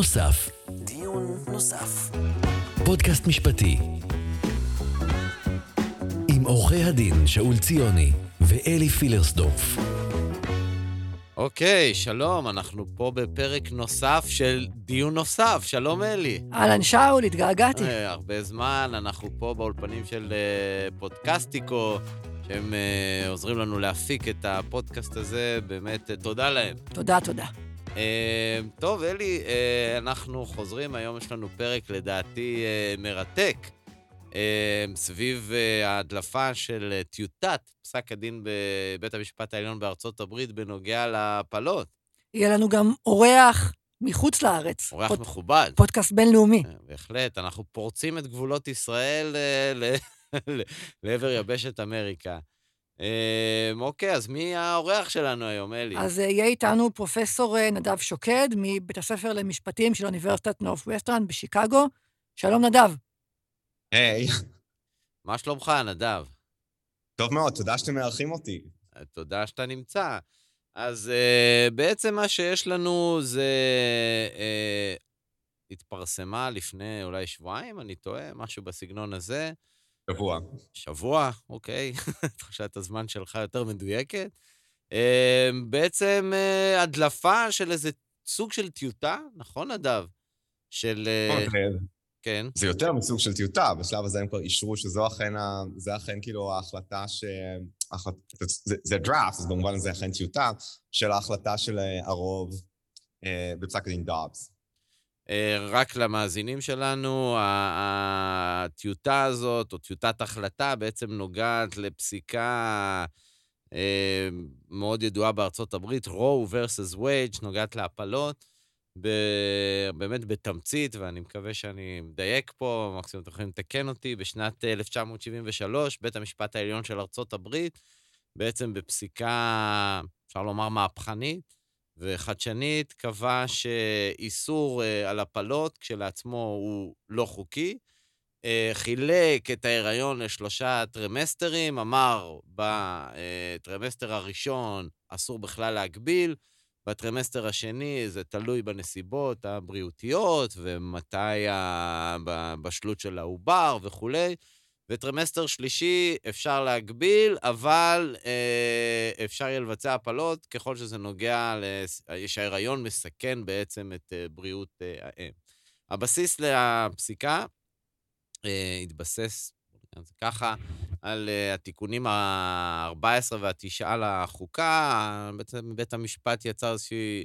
נוסף. דיון נוסף. פודקאסט משפטי. עם עורכי הדין שאול ציוני ואלי פילרסדורף. אוקיי, שלום, אנחנו פה בפרק נוסף של דיון נוסף. שלום, אלי. אהלן, שאול, התגעגעתי. אה, הרבה זמן, אנחנו פה באולפנים של אה, פודקסטיקו, שהם אה, עוזרים לנו להפיק את הפודקאסט הזה, באמת, אה, תודה להם. תודה, תודה. אה, טוב, אלי, אה, אנחנו חוזרים, היום יש לנו פרק לדעתי אה, מרתק. סביב ההדלפה של טיוטת פסק הדין בבית המשפט העליון בארצות הברית בנוגע להפלות. יהיה לנו גם אורח מחוץ לארץ. אורח פוד- מכובד. פודקאסט בינלאומי. בהחלט, אנחנו פורצים את גבולות ישראל ל- לעבר יבשת אמריקה. אה, אוקיי, אז מי האורח שלנו היום, אלי? אז אה, יהיה איתנו פרופסור אה, נדב שוקד מבית הספר למשפטים של אוניברסיטת נורף ווסטרן בשיקגו. שלום, נדב. היי, מה שלומך, נדב? טוב מאוד, תודה שאתם מארחים אותי. אה, תודה שאתה נמצא. אז uh, בעצם מה שיש לנו זה... Uh, התפרסמה לפני אולי שבועיים, אני טועה, משהו בסגנון הזה. שבוע. שבוע, אוקיי, תחושת הזמן שלך יותר מדויקת. Uh, בעצם uh, הדלפה של איזה סוג של טיוטה, נכון, נדב? של... Uh, אוקיי, כן. זה יותר מסוג של טיוטה, בשלב הזה הם כבר אישרו שזו אכן, ה- זה אכן כאילו ההחלטה ש... החלט... זה, זה דראפט, אז במובן הזה אכן טיוטה, של ההחלטה של אה, הרוב אה, בפסק הדין דאבס. אה, רק למאזינים שלנו, הטיוטה הזאת, או טיוטת החלטה, בעצם נוגעת לפסיקה אה, מאוד ידועה בארצות הברית, Roe versus Wage, שנוגעת להפלות, ב- באמת בתמצית, ואני מקווה שאני מדייק פה, מקסימום אתם יכולים לתקן אותי, בשנת 1973, בית המשפט העליון של ארצות הברית, בעצם בפסיקה, אפשר לומר, מהפכנית, וחדשנית קבע שאיסור אה, על הפלות כשלעצמו הוא לא חוקי. אה, חילק את ההיריון לשלושה טרמסטרים, אמר בטרמסטר הראשון אסור בכלל להגביל, בטרמסטר השני זה תלוי בנסיבות הבריאותיות ומתי הבשלות של העובר וכולי. וטרמסטר שלישי אפשר להגביל, אבל אה, אפשר יהיה לבצע הפלות ככל שזה נוגע, לס... שההיריון מסכן בעצם את אה, בריאות אה, האם. הבסיס לפסיקה אה, התבסס, לזה ככה, על אה, התיקונים ה-14 וה-9 לחוקה. בעצם בית המשפט יצר איזושהי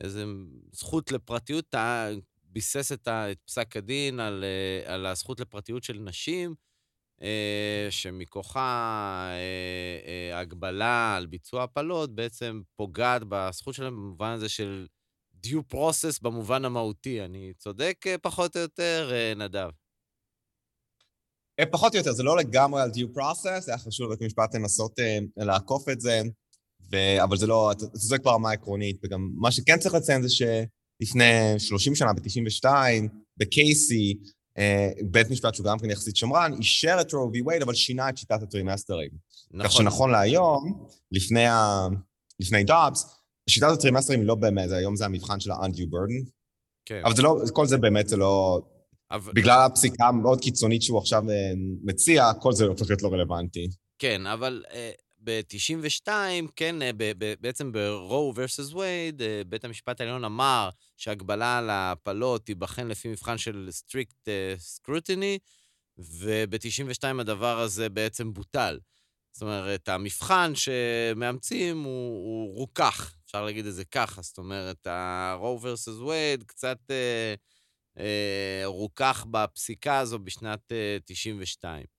איזו זכות לפרטיות, טע- ביסס את, את פסק הדין על, אה, על הזכות לפרטיות של נשים. אה, שמכוחה אה, אה, הגבלה על ביצוע הפלות בעצם פוגעת בזכות שלהם במובן הזה של due process במובן המהותי. אני צודק פחות או יותר, נדב? פחות או יותר, זה לא לגמרי על due process, היה חשוב לבית המשפט לנסות לעקוף את זה, ו... אבל זה לא, אתה צודק ברמה העקרונית, וגם מה שכן צריך לציין זה שלפני 30 שנה, ב-92, בקייסי, בית משפט שהוא גם כן יחסית שמרן, אישר את רו וי וייד, אבל שינה את שיטת הטרימסטרים. כך שנכון להיום, לפני, ה... לפני דאבס, שיטת הטרימסטרים היא לא באמת, היום זה המבחן של ה-undue burden, כן. אבל זה לא, כל זה באמת זה לא, אבל, בגלל הפסיקה המאוד קיצונית שהוא עכשיו אה, מציע, כל זה הופך להיות לא רלוונטי. כן, אבל uh, ב-92, כן, uh, ב- ב- בעצם ב-Roe versus Wade, uh, בית המשפט העליון אמר שהגבלה על ההפלות תיבחן לפי מבחן של strict uh, scrutiny, וב-92 הדבר הזה בעצם בוטל. זאת אומרת, המבחן שמאמצים הוא, הוא רוכך, אפשר להגיד את זה ככה. זאת אומרת, ה-Roe versus Wade קצת אה, אה, רוכך בפסיקה הזו בשנת אה, 92.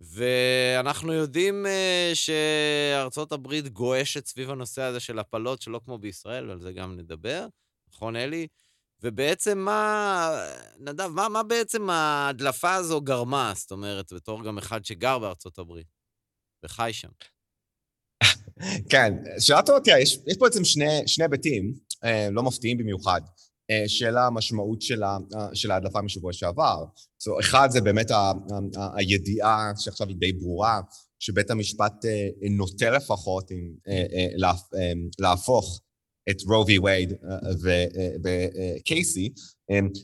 ואנחנו יודעים uh, שארצות הברית גועשת סביב הנושא הזה של הפלות, שלא כמו בישראל, ועל זה גם נדבר, נכון, אלי? ובעצם מה, נדב, מה, מה בעצם ההדלפה הזו גרמה? זאת אומרת, בתור גם אחד שגר בארצות הברית וחי שם. כן, טובה, תראה, יש, יש פה בעצם שני, היבטים, אה, לא מפתיעים במיוחד, של המשמעות של, ה, אה, של ההדלפה משבוע שעבר. So, אחד זה באמת ה, ה, ה, הידיעה שעכשיו היא די ברורה, שבית המשפט אה, נוטה לפחות עם, אה, אה, להפ, אה, להפוך את רובי וייד וקייסי.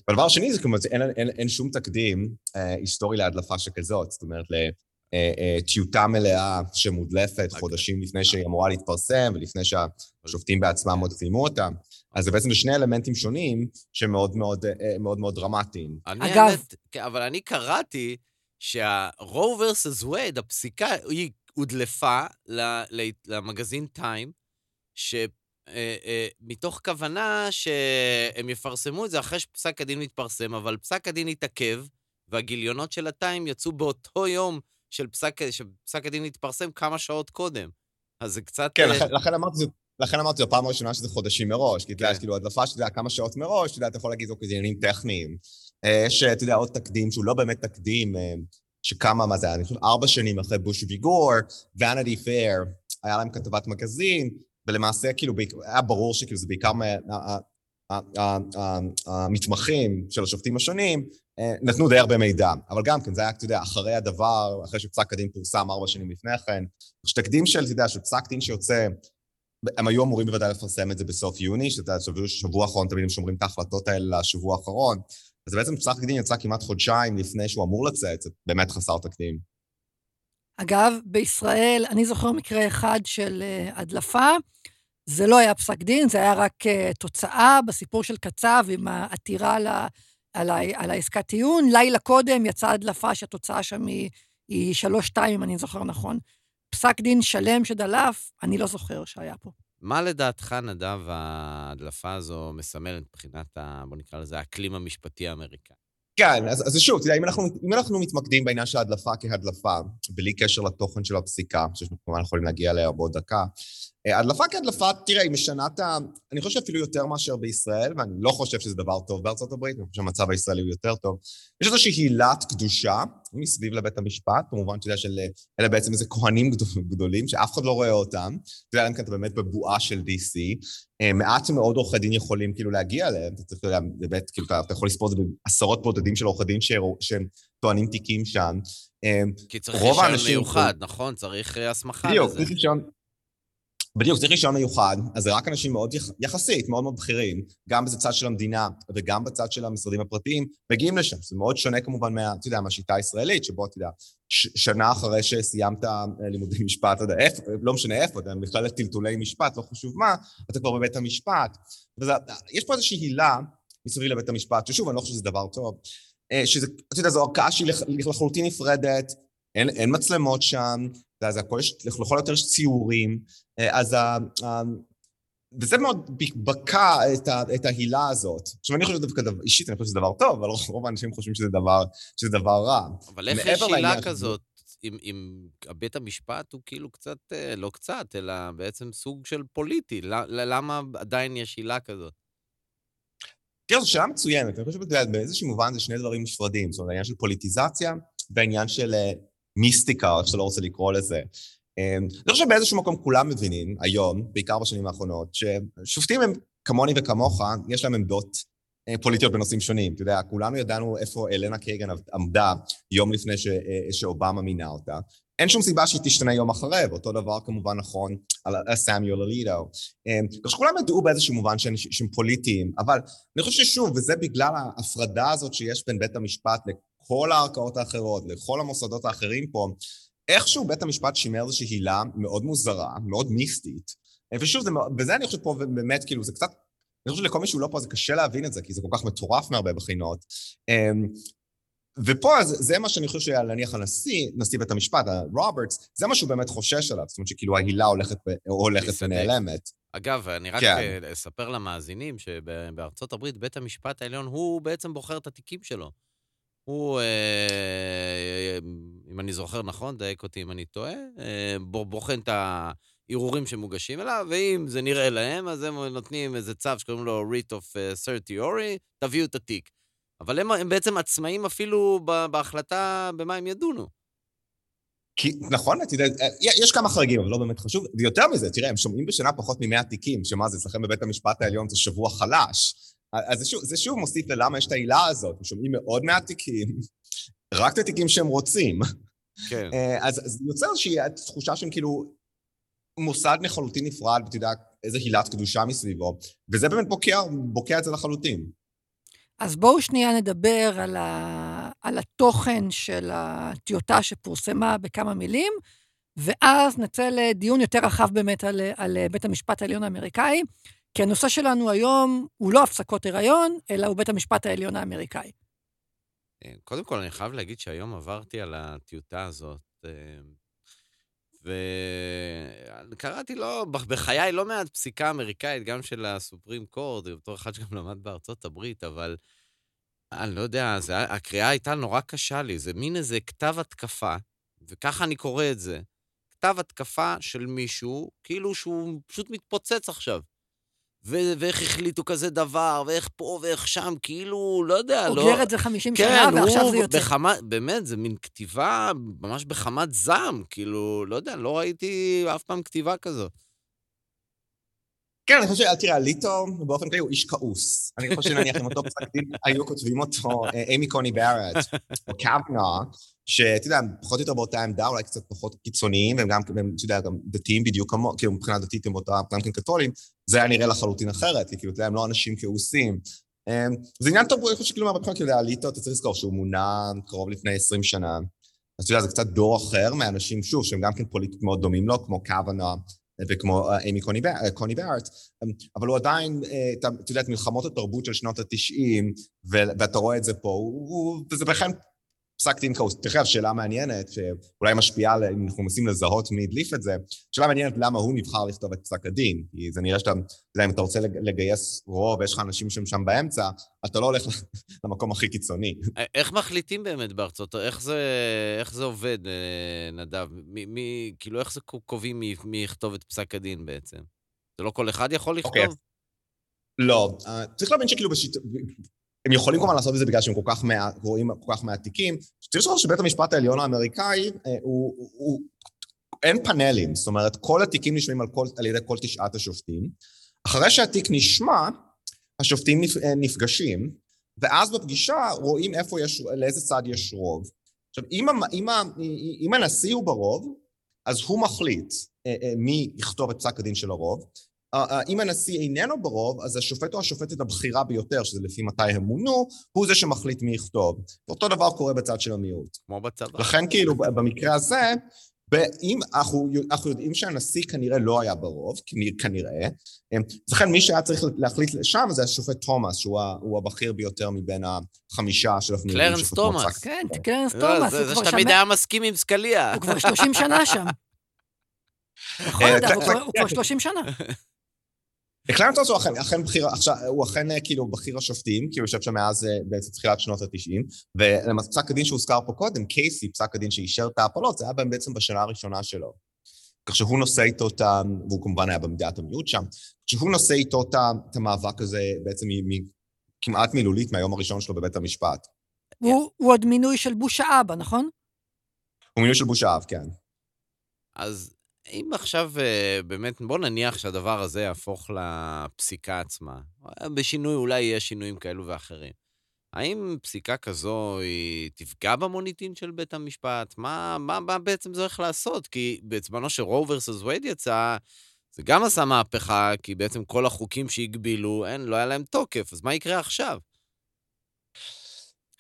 והדבר השני זה כלומר, אין, אין, אין שום תקדים היסטורי להדלפה שכזאת, זאת אומרת, לטיוטה מלאה שמודלפת חודשים לפני שהיא אמורה להתפרסם ולפני שהשופטים בעצמם עוד סיימו אותה. אז זה בעצם שני אלמנטים שונים שמאוד מאוד, מאוד, מאוד דרמטיים. אגב... אבל אני קראתי שהרו ורסס וייד, הפסיקה, היא הודלפה למגזין טיים, שמתוך כוונה שהם יפרסמו את זה אחרי שפסק הדין מתפרסם, אבל פסק הדין התעכב, והגיליונות של הטיים יצאו באותו יום של פסק, שפסק הדין התפרסם כמה שעות קודם. אז זה קצת... כן, לכן, לכן אמרתי, זה, לכן אמרתי, זו פעם ראשונה שזה חודשים מראש, כי אתה יודע, כן. כאילו, הדלפה שאתה יודע כמה שעות מראש, אתה יודע, אתה יכול להגיד, אוקיי, זה עניינים טכניים. יש, אתה יודע, עוד תקדים שהוא לא באמת תקדים, שקמה, מה זה היה, אני חושב, ארבע שנים אחרי בוש ויגור, ואניטי פייר, היה להם כתבת מגזין, ולמעשה, כאילו, היה ברור שכאילו זה בעיקר המתמחים של השופטים השונים, אה, נתנו די הרבה מידע. אבל גם כן, זה היה, אתה יודע, אחרי הדבר, אחרי שפסק הדין פורסם ארבע שנים לפני כן. יש תקדים של, אתה יודע, של פסק דין שיוצא, הם היו אמורים בוודאי לפרסם את זה בסוף יוני, שאתה יודע, שבוע האחרון תמיד הם שומרים את ההחלטות האלה לשבוע האחרון. אז בעצם פסק דין יצא כמעט חודשיים לפני שהוא אמור לצאת, זה באמת חסר תקדים. אגב, בישראל, אני זוכר מקרה אחד של uh, הדלפה, זה לא היה פסק דין, זה היה רק uh, תוצאה בסיפור של קצב עם העתירה על, על, ה, על העסקת טיעון. לילה קודם יצאה הדלפה שהתוצאה שם היא, היא שלוש-שתיים, אם אני זוכר נכון. פסק דין שלם שדלף, אני לא זוכר שהיה פה. מה לדעתך, נדב, ההדלפה הזו מסמלת מבחינת, ה, בוא נקרא לזה, האקלים המשפטי האמריקאי? כן, אז, אז שוב, אתה יודע, אם אנחנו, אם אנחנו מתמקדים בעניין של ההדלפה כהדלפה, בלי קשר לתוכן של הפסיקה, שאנחנו כמובן יכולים להגיע אליה בעוד דקה, הדלפה כהדלפה, תראה, היא משנה את ה... אני חושב אפילו יותר מאשר בישראל, ואני לא חושב שזה דבר טוב בארצות הברית, אני חושב שהמצב הישראלי הוא יותר טוב. יש איזושהי הילת קדושה מסביב לבית המשפט, כמובן, אתה יודע, של... אלה בעצם איזה כהנים גדולים, שאף אחד לא רואה אותם. אתה יודע, אם אתה באמת בבועה של DC. אה, מעט מאוד עורכי דין יכולים כאילו להגיע אליהם, אתה צריך, אתה יודע, באמת, כאילו, אתה, אתה יכול לספור את זה בעשרות בודדים של עורכי דין שהם טוענים תיקים שם. אה, כי צריך רישיון מיוחד, נכון? צריך הסמכה לזה. בדיוק, צריך רישיון... בדיוק, צריך רישיון מיוחד, אז זה רק אנשים מאוד יח... יחסית, מאוד מאוד בכירים, גם בצד של המדינה וגם בצד של המשרדים הפרטיים, מגיעים לשם. זה מאוד שונה כמובן מה, אתה יודע, מהשיטה הישראלית, שבו, אתה יודע, ש... שנה אחרי שסיימת אה, לימודי משפט, אתה יודע, איפה, לא משנה איפה, אתה יודע, בכלל טלטולי משפט, לא חשוב מה, אתה כבר בבית המשפט. וזה, יש פה איזושהי הילה מסביב לבית המשפט, ששוב, אני לא חושב שזה דבר טוב, אה, שזה, אתה יודע, זו ערכאה שהיא לחלוטין נפרדת, אין, אין מצלמות שם, אז הכל יש, לכל יותר יש ציורים, אה, אז ה... וזה מאוד בקע את, ה, את ההילה הזאת. עכשיו, אני חושב שזה דווקא, אישית, אני חושב שזה דבר טוב, אבל רוב האנשים חושבים שזה דבר, שזה דבר רע. אבל איך יש הילה כזאת, אם, אם בית המשפט הוא כאילו קצת, אה, לא קצת, אלא בעצם סוג של פוליטי? למה עדיין יש הילה כזאת? תראה, זו שאלה מצוינת. אני חושב שבאיזשהו מובן זה שני דברים נפרדים. זאת אומרת, העניין של פוליטיזציה והעניין של אה, מיסטיקה, איך שאתה לא רוצה לקרוא לזה. אמ, אני חושב שבאיזשהו מקום כולם מבינים, היום, בעיקר בשנים האחרונות, ששופטים הם כמוני וכמוך, יש להם עמדות אה, פוליטיות בנושאים שונים. אתה יודע, כולנו ידענו איפה אלנה קייגן עמדה יום לפני ש, אה, שאובמה מינה אותה. אין שום סיבה שהיא תשתנה יום אחרי, ואותו דבר כמובן נכון על סמיול אלידו. כך שכולם ידעו באיזשהו מובן שהם, שהם פוליטיים, אבל אני חושב ששוב, וזה בגלל ההפרדה הזאת שיש בין בית המשפט לכל הערכאות האחרות, לכל המוסדות האחרים פה, איכשהו בית המשפט שימר איזושהי הילה מאוד מוזרה, מאוד מיסטית. ושוב, זה, וזה אני חושב פה באמת, כאילו, זה קצת, אני חושב שלכל מי שהוא לא פה זה קשה להבין את זה, כי זה כל כך מטורף מהרבה בחינות. אמ, ופה זה, זה מה שאני חושב שלהניח הנשיא, נשיא בית המשפט, רוברטס, זה מה שהוא באמת חושש עליו, זאת אומרת שכאילו ההילה הולכת, הולכת ונעלמת. אגב, אני רק כן. אספר למאזינים שבארצות הברית בית המשפט העליון הוא בעצם בוחר את התיקים שלו. הוא, אה, אם אני זוכר נכון, דייק אותי אם אני טועה, אה, בוחן את הערעורים שמוגשים אליו, ואם זה נראה להם, אז הם נותנים איזה צו שקוראים לו writ of אה, certiorari, תביאו את התיק. אבל הם, הם בעצם עצמאים אפילו בהחלטה במה הם ידונו. כי, נכון, אתה יודע, יש כמה חריגים, אבל לא באמת חשוב. ויותר מזה, תראה, הם שומעים בשנה פחות מ-100 תיקים, שמה זה, אצלכם בבית המשפט העליון זה שבוע חלש. אז זה שוב, זה שוב מוסיף ללמה יש את העילה הזאת, הם שומעים מאוד מעט תיקים, רק את התיקים שהם רוצים. כן. אה, אז זה יוצר איזושהי תחושה שהם כאילו, מוסד לחלוטין נפרד, ואתה יודע איזה הילת קדושה מסביבו, וזה באמת בוקע, בוקע את זה לחלוטין. אז בואו שנייה נדבר על, ה... על התוכן של הטיוטה שפורסמה בכמה מילים, ואז נצא לדיון יותר רחב באמת על, על בית המשפט העליון האמריקאי, כי הנושא שלנו היום הוא לא הפסקות הריון, אלא הוא בית המשפט העליון האמריקאי. אה, קודם כל, אני חייב להגיד שהיום עברתי על הטיוטה הזאת, אה, וקראתי לו, בחיי לא מעט פסיקה אמריקאית, גם של הסופרים קורד, בתור אחד שגם למד בארצות הברית, אבל אני לא יודע, זה, הקריאה הייתה נורא קשה לי, זה מין איזה כתב התקפה, וככה אני קורא את זה. כתב התקפה של מישהו, כאילו שהוא פשוט מתפוצץ עכשיו. ו- ואיך החליטו כזה דבר, ואיך פה ואיך שם, כאילו, לא יודע, לא... אוגר את זה 50 כן, שנה, ועכשיו זה יוצא. בחמת, באמת, זה מין כתיבה ממש בחמת זעם, כאילו, לא יודע, לא ראיתי אף פעם כתיבה כזאת. כן, אני חושב, תראה, ליטו באופן כללי הוא איש כעוס. אני חושב שנניח אם אותו פסק דין היו כותבים אותו אה, אימי קוני בארט, או קאבנה, שאתה יודע, הם פחות או יותר באותה עמדה, אולי קצת פחות קיצוניים, והם גם, אתה יודע, גם דתיים בדיוק כמו, כאילו מבחינה דתית הם אותה, גם כן קתולים, זה היה נראה לחלוטין אחרת, כי כאילו, אתה יודע, הם לא אנשים כעוסים. אמ, זה עניין טוב, אני חושב שכאילו מהבחינה, כאילו, ליטו, אתה צריך לזכור שהוא מונה קרוב לפני 20 שנה. אז אתה יודע, זה קצת דור אחר מאנשים, שוב, שהם גם כן פוליטית מאוד דומים לו, כמו קאבנה, וכמו אה, אימי קוני בארט, אבל הוא עדיין, אה, אתה יודע, את מלחמות התרבות של שנות התשעים, ואתה רואה את זה פה, וזה בכלל פסק דין כאוס. תכף, שאלה מעניינת, שאולי משפיעה אם אנחנו מנסים לזהות מי הדליף את זה, שאלה מעניינת למה הוא נבחר לכתוב את פסק הדין. כי זה נראה שאתה, אתה יודע, אם אתה רוצה לגייס רוב ויש לך אנשים שהם שם באמצע, אתה לא הולך למקום הכי קיצוני. איך מחליטים באמת בארצות, איך זה, איך זה עובד, אה, נדב? מי, מי, כאילו, איך זה קובעים מי, מי יכתוב את פסק הדין בעצם? זה לא כל אחד יכול לכתוב? Okay. אוקיי. לא, uh, צריך להבין שכאילו בשיט... הם יכולים כמובן לעשות את זה בגלל שהם כל כך מעט, רואים כל כך מעט תיקים. צריך לזכור שבית המשפט העליון האמריקאי, אה, הוא, הוא, הוא, אין פאנלים, זאת אומרת, כל התיקים נשמעים על, כל, על ידי כל תשעת השופטים. אחרי שהתיק נשמע, השופטים אה, נפגשים, ואז בפגישה רואים איפה יש, לאיזה צד יש רוב. עכשיו, אם, אם, אם הנשיא הוא ברוב, אז הוא מחליט אה, מי יכתוב את פסק הדין של הרוב, אם הנשיא איננו ברוב, אז השופט או השופטת הבכירה ביותר, שזה לפי מתי הם מונו, הוא זה שמחליט מי יכתוב. אותו דבר קורה בצד של המיעוט. כמו בצבא. לכן כאילו, במקרה הזה, אם אנחנו, אנחנו יודעים שהנשיא כנראה לא היה ברוב, כנראה, אז לכן מי שהיה צריך להחליט שם זה השופט תומאס, שהוא הבכיר ביותר מבין החמישה של הפנימיים. קלרנס תומאס. כן, קלרנס לא, תומאס. זה שתמיד היה מסכים עם סקליה. הוא כבר 30 שנה שם. נכון, אה, הוא כבר 30 שנה. הקלרנטוס הוא אכן, אכן בכיר, עכשיו, הוא אכן אה, כאילו בכיר השופטים, כי הוא יושב שם מאז אה, בעצם תחילת שנות התשעים, ופסק הדין שהוזכר פה קודם, קייסי, פסק הדין שאישר את ההפלות, זה היה בעצם בשנה הראשונה שלו. כך שהוא נושא איתו את ה... והוא כמובן היה במדיעת המיעוט שם, שהוא נושא איתו את המאבק הזה בעצם כמעט מילולית מהיום הראשון שלו בבית המשפט. הוא עוד מינוי של בוש האבא, נכון? הוא מינוי של בוש האב, כן. אז אם עכשיו אה, באמת, בוא נניח שהדבר הזה יהפוך לפסיקה עצמה. בשינוי, אולי יהיה שינויים כאלו ואחרים. האם פסיקה כזו היא תפגע במוניטין של בית המשפט? מה, מה, מה בעצם זה הולך לעשות? כי בזמנו שרו ורסוס וייד יצא, זה גם עשה מהפכה, כי בעצם כל החוקים שהגבילו, אין, לא היה להם תוקף, אז מה יקרה עכשיו?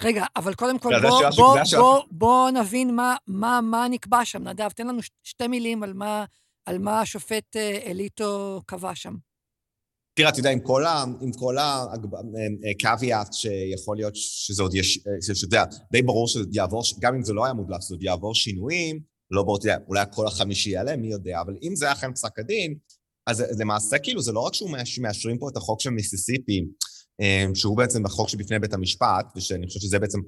רגע, אבל קודם כל, בוא, בוא, בוא, בוא נבין מה, מה, מה נקבע שם. נדב, תן לנו שתי מילים על מה, על מה השופט אה, אליטו קבע שם. תראה, אתה יודע, עם כל, ה, עם כל הקוויאט אה, שיכול להיות שזה עוד יש, אה, שאתה יודע, די ברור שזה יעבור, גם אם זה לא היה מודלף, זה עוד יעבור שינויים, לא ברור, אתה יודע, אולי הקול החמישי יעלה, מי יודע, אבל אם זה אכן פסק הדין, אז למעשה כאילו זה לא רק שהם מאשרים פה את החוק של מיסיסיפי, שהוא בעצם החוק שבפני בית המשפט, ושאני חושב שזה בעצם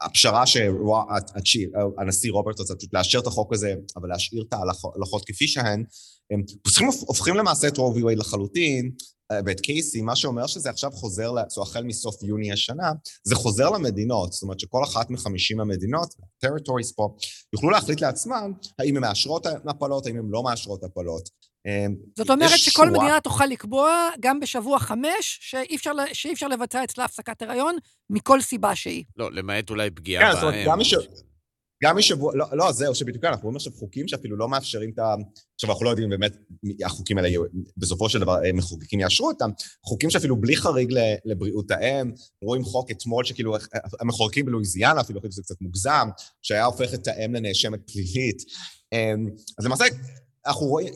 הפשרה שהנשיא רוברטס רוצה פשוט לאשר את החוק הזה, אבל להשאיר את ההלכות כפי שהן, הם הופכים, למעשה את Roe v לחלוטין, אה, ואת קייסי, מה שאומר שזה עכשיו חוזר, זו החל מסוף יוני השנה, זה חוזר למדינות, זאת אומרת שכל אחת מחמישים המדינות, territories פה, יוכלו להחליט לעצמם האם הן מאשרות הפלות, האם הן לא מאשרות הפלות. אמ, זאת אומרת שכל שורה... מדינה תוכל לקבוע, גם בשבוע חמש, שאי אפשר, שאי אפשר לבצע אצלה הפסקת הריון, מכל סיבה שהיא. לא, למעט אולי פגיעה כן, בהם. גם, מש... גם משבוע, לא, לא, זהו, שבדיוק אנחנו רואים עכשיו חוקים שאפילו לא מאפשרים את ה... עכשיו, אנחנו לא יודעים באמת, החוקים האלה בסופו של דבר מחוקקים יאשרו אותם, חוקים שאפילו בלי חריג לבריאות האם, רואים חוק אתמול שכאילו, המחוקקים בלואיזיאנה, אפילו חושבים שזה קצת מוגזם, שהיה הופך את האם לנאשמת פלילית. אמ, אז למעשה, אנחנו רואים,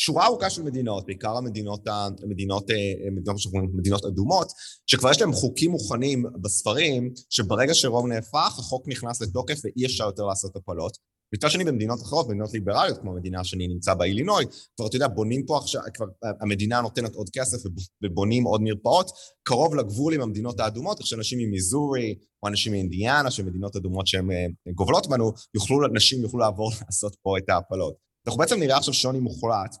שורה ארוכה של מדינות, בעיקר המדינות, המדינות, אה, מדינות, מדינות אדומות, שכבר יש להם חוקים מוכנים בספרים, שברגע שרוב נהפך, החוק נכנס לתוקף ואי אפשר יותר לעשות הפלות. מצד שני, במדינות אחרות, במדינות ליברליות, כמו המדינה שאני נמצא בה, אילינוי, כבר, אתה יודע, בונים פה עכשיו, כבר המדינה נותנת עוד כסף ובונים עוד מרפאות, קרוב לגבול עם המדינות האדומות, איך שאנשים ממיזורי, או אנשים מאינדיאנה, שהן מדינות אדומות שהן אה, גובלות בנו, יוכלו, נשים יוכלו לעבור לעשות פה את ההפלות. אנחנו בעצם נראה עכשיו שוני מוחלט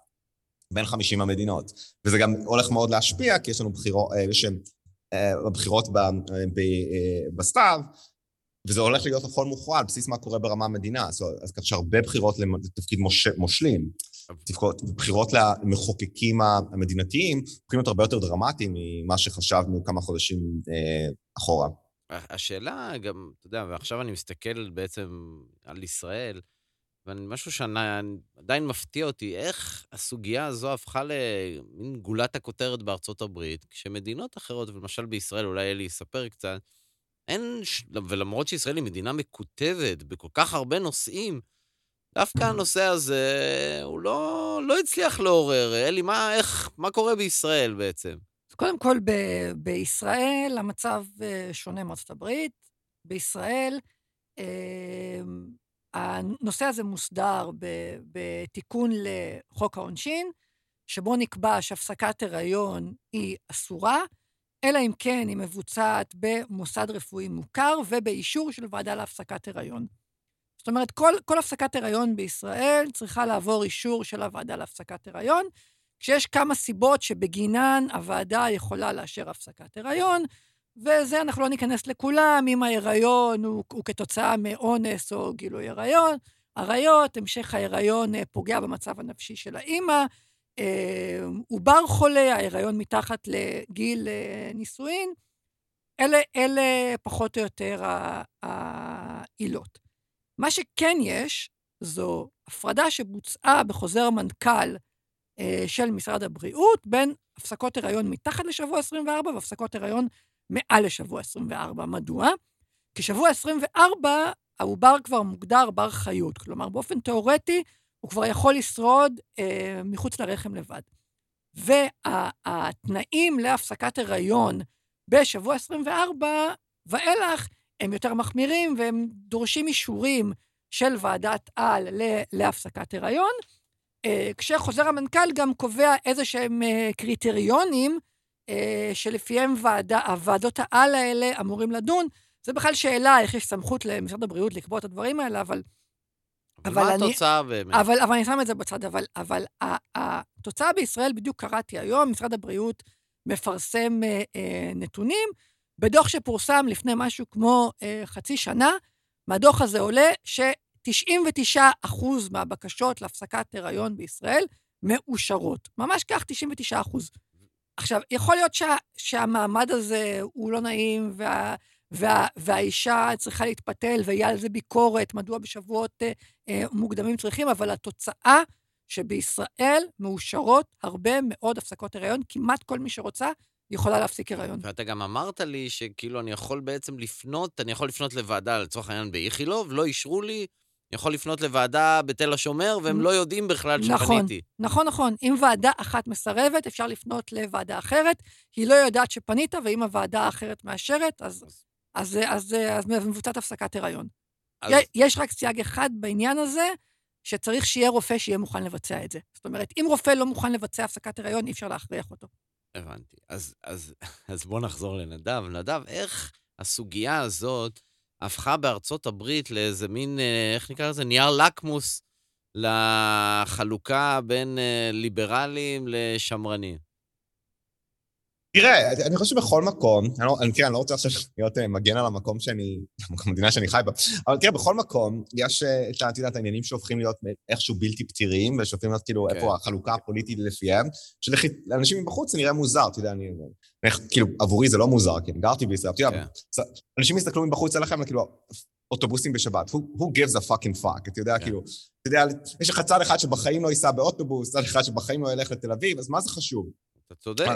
בין 50 המדינות. וזה גם הולך מאוד להשפיע, כי יש לנו בחירות, אה, יש אה, בחירות אה, בסתיו, וזה הולך להיות הכל מוכרע על בסיס מה קורה ברמה המדינה. אז כך שהרבה בחירות לתפקיד מושלים, בחירות למחוקקים המדינתיים, הופכים להיות הרבה יותר דרמטיים ממה שחשבנו כמה חודשים אחורה. השאלה גם, אתה יודע, ועכשיו אני מסתכל בעצם על ישראל, ומשהו שעדיין מפתיע אותי, איך הסוגיה הזו הפכה למין גולת הכותרת בארצות הברית, כשמדינות אחרות, ולמשל בישראל, אולי אלי יספר קצת, אין, ולמרות שישראל היא מדינה מקוטבת בכל כך הרבה נושאים, דווקא הנושא הזה, הוא לא, לא הצליח לעורר. אלי, מה, איך, מה קורה בישראל בעצם? קודם כל, ב- בישראל המצב אה, שונה מארצות הברית. בישראל, אה, הנושא הזה מוסדר בתיקון לחוק העונשין, שבו נקבע שהפסקת הריון היא אסורה, אלא אם כן היא מבוצעת במוסד רפואי מוכר ובאישור של ועדה להפסקת הריון. זאת אומרת, כל, כל הפסקת הריון בישראל צריכה לעבור אישור של הוועדה להפסקת הריון, כשיש כמה סיבות שבגינן הוועדה יכולה לאשר הפסקת הריון, וזה, אנחנו לא ניכנס לכולם, אם ההיריון הוא, הוא כתוצאה מאונס או גילוי הריון, עריות, המשך ההיריון אה, פוגע במצב הנפשי של האימא, אה, עובר חולה, ההיריון מתחת לגיל אה, נישואין, אלה, אלה פחות או יותר העילות. מה שכן יש, זו הפרדה שבוצעה בחוזר מנכ"ל של משרד הבריאות בין הפסקות הריון מתחת לשבוע 24 והפסקות הריון מעל לשבוע 24. מדוע? כי שבוע 24 העובר כבר מוגדר בר חיות, כלומר, באופן תיאורטי, הוא כבר יכול לשרוד אה, מחוץ לרחם לבד. והתנאים וה, להפסקת הריון בשבוע 24 ואילך הם יותר מחמירים והם דורשים אישורים של ועדת על להפסקת הריון, אה, כשחוזר המנכ"ל גם קובע איזה שהם אה, קריטריונים שלפיהם ועדה, הוועדות העל האלה אמורים לדון. זה בכלל שאלה איך יש סמכות למשרד הבריאות לקבוע את הדברים האלה, אבל... אבל, אבל מה אני, התוצאה באמת? אבל, אבל אני שם את זה בצד, אבל, אבל התוצאה בישראל, בדיוק קראתי היום, משרד הבריאות מפרסם אה, אה, נתונים. בדוח שפורסם לפני משהו כמו אה, חצי שנה, מהדוח הזה עולה ש-99% מהבקשות להפסקת הריון בישראל מאושרות. ממש כך, 99%. עכשיו, יכול להיות שה, שהמעמד הזה הוא לא נעים, וה, וה, והאישה צריכה להתפתל, ויהיה על זה ביקורת, מדוע בשבועות אה, אה, מוקדמים צריכים, אבל התוצאה שבישראל מאושרות הרבה מאוד הפסקות הריון, כמעט כל מי שרוצה יכולה להפסיק הריון. ואתה גם אמרת לי שכאילו אני יכול בעצם לפנות, אני יכול לפנות לוועדה, לצורך העניין באיכילוב, לא אישרו לי, יכול לפנות לוועדה בתל השומר, והם לא יודעים בכלל נכון, שפניתי. נכון, נכון. אם ועדה אחת מסרבת, אפשר לפנות לוועדה אחרת. היא לא יודעת שפנית, ואם הוועדה האחרת מאשרת, אז, אז, אז, אז, אז מבוצעת הפסקת הריון. אז... יש רק סייג אחד בעניין הזה, שצריך שיהיה רופא שיהיה מוכן לבצע את זה. זאת אומרת, אם רופא לא מוכן לבצע הפסקת הריון, אי אפשר להכריח אותו. הבנתי. אז, אז, אז בואו נחזור לנדב. נדב, איך הסוגיה הזאת... הפכה בארצות הברית לאיזה מין, אה, איך נקרא לזה? נייר לקמוס לחלוקה בין אה, ליברלים לשמרנים. תראה, אני חושב שבכל מקום, אני, לא, אני, כן, אני לא רוצה עכשיו להיות אה, מגן על המקום שאני, המדינה שאני חי בה, אבל תראה, בכל מקום יש את, יודעת, העניינים שהופכים להיות איכשהו בלתי פתירים, ושהופכים להיות כאילו, okay. איפה כן. החלוקה הפוליטית לפיהם, שלאנשים מבחוץ זה נראה מוזר, אתה יודע, אני... איך, כאילו, עבורי זה לא מוזר, כי אני גרתי בישראל, אתה יודע, כן. אנשים יסתכלו מבחוץ עליכם, כאילו, אוטובוסים בשבת. Who, who gives a fucking fuck? אתה יודע, כן. כאילו, אתה יודע, יש לך צד אחד שבחיים לא ייסע באוטובוס, צד אחד שבחיים לא ילך לתל אביב, אז מה זה חשוב? אתה צודק.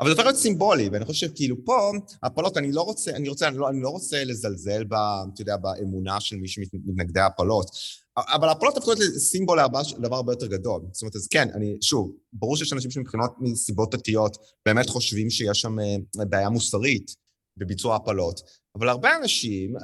אבל זה הופך להיות סימבולי, ואני חושב שכאילו פה, הפלות, אני לא רוצה, אני רוצה, אני לא, אני לא רוצה לזלזל ב, אתה יודע, באמונה של מי שמתנגדי הפלות, אבל הפלות הפכו להיות סימבול להרבה- לדבר הרבה יותר גדול. זאת אומרת, אז כן, אני, שוב, ברור שיש אנשים שמבחינות מסיבות דתיות באמת חושבים שיש שם אה, בעיה מוסרית בביצוע הפלות, אבל הרבה אנשים,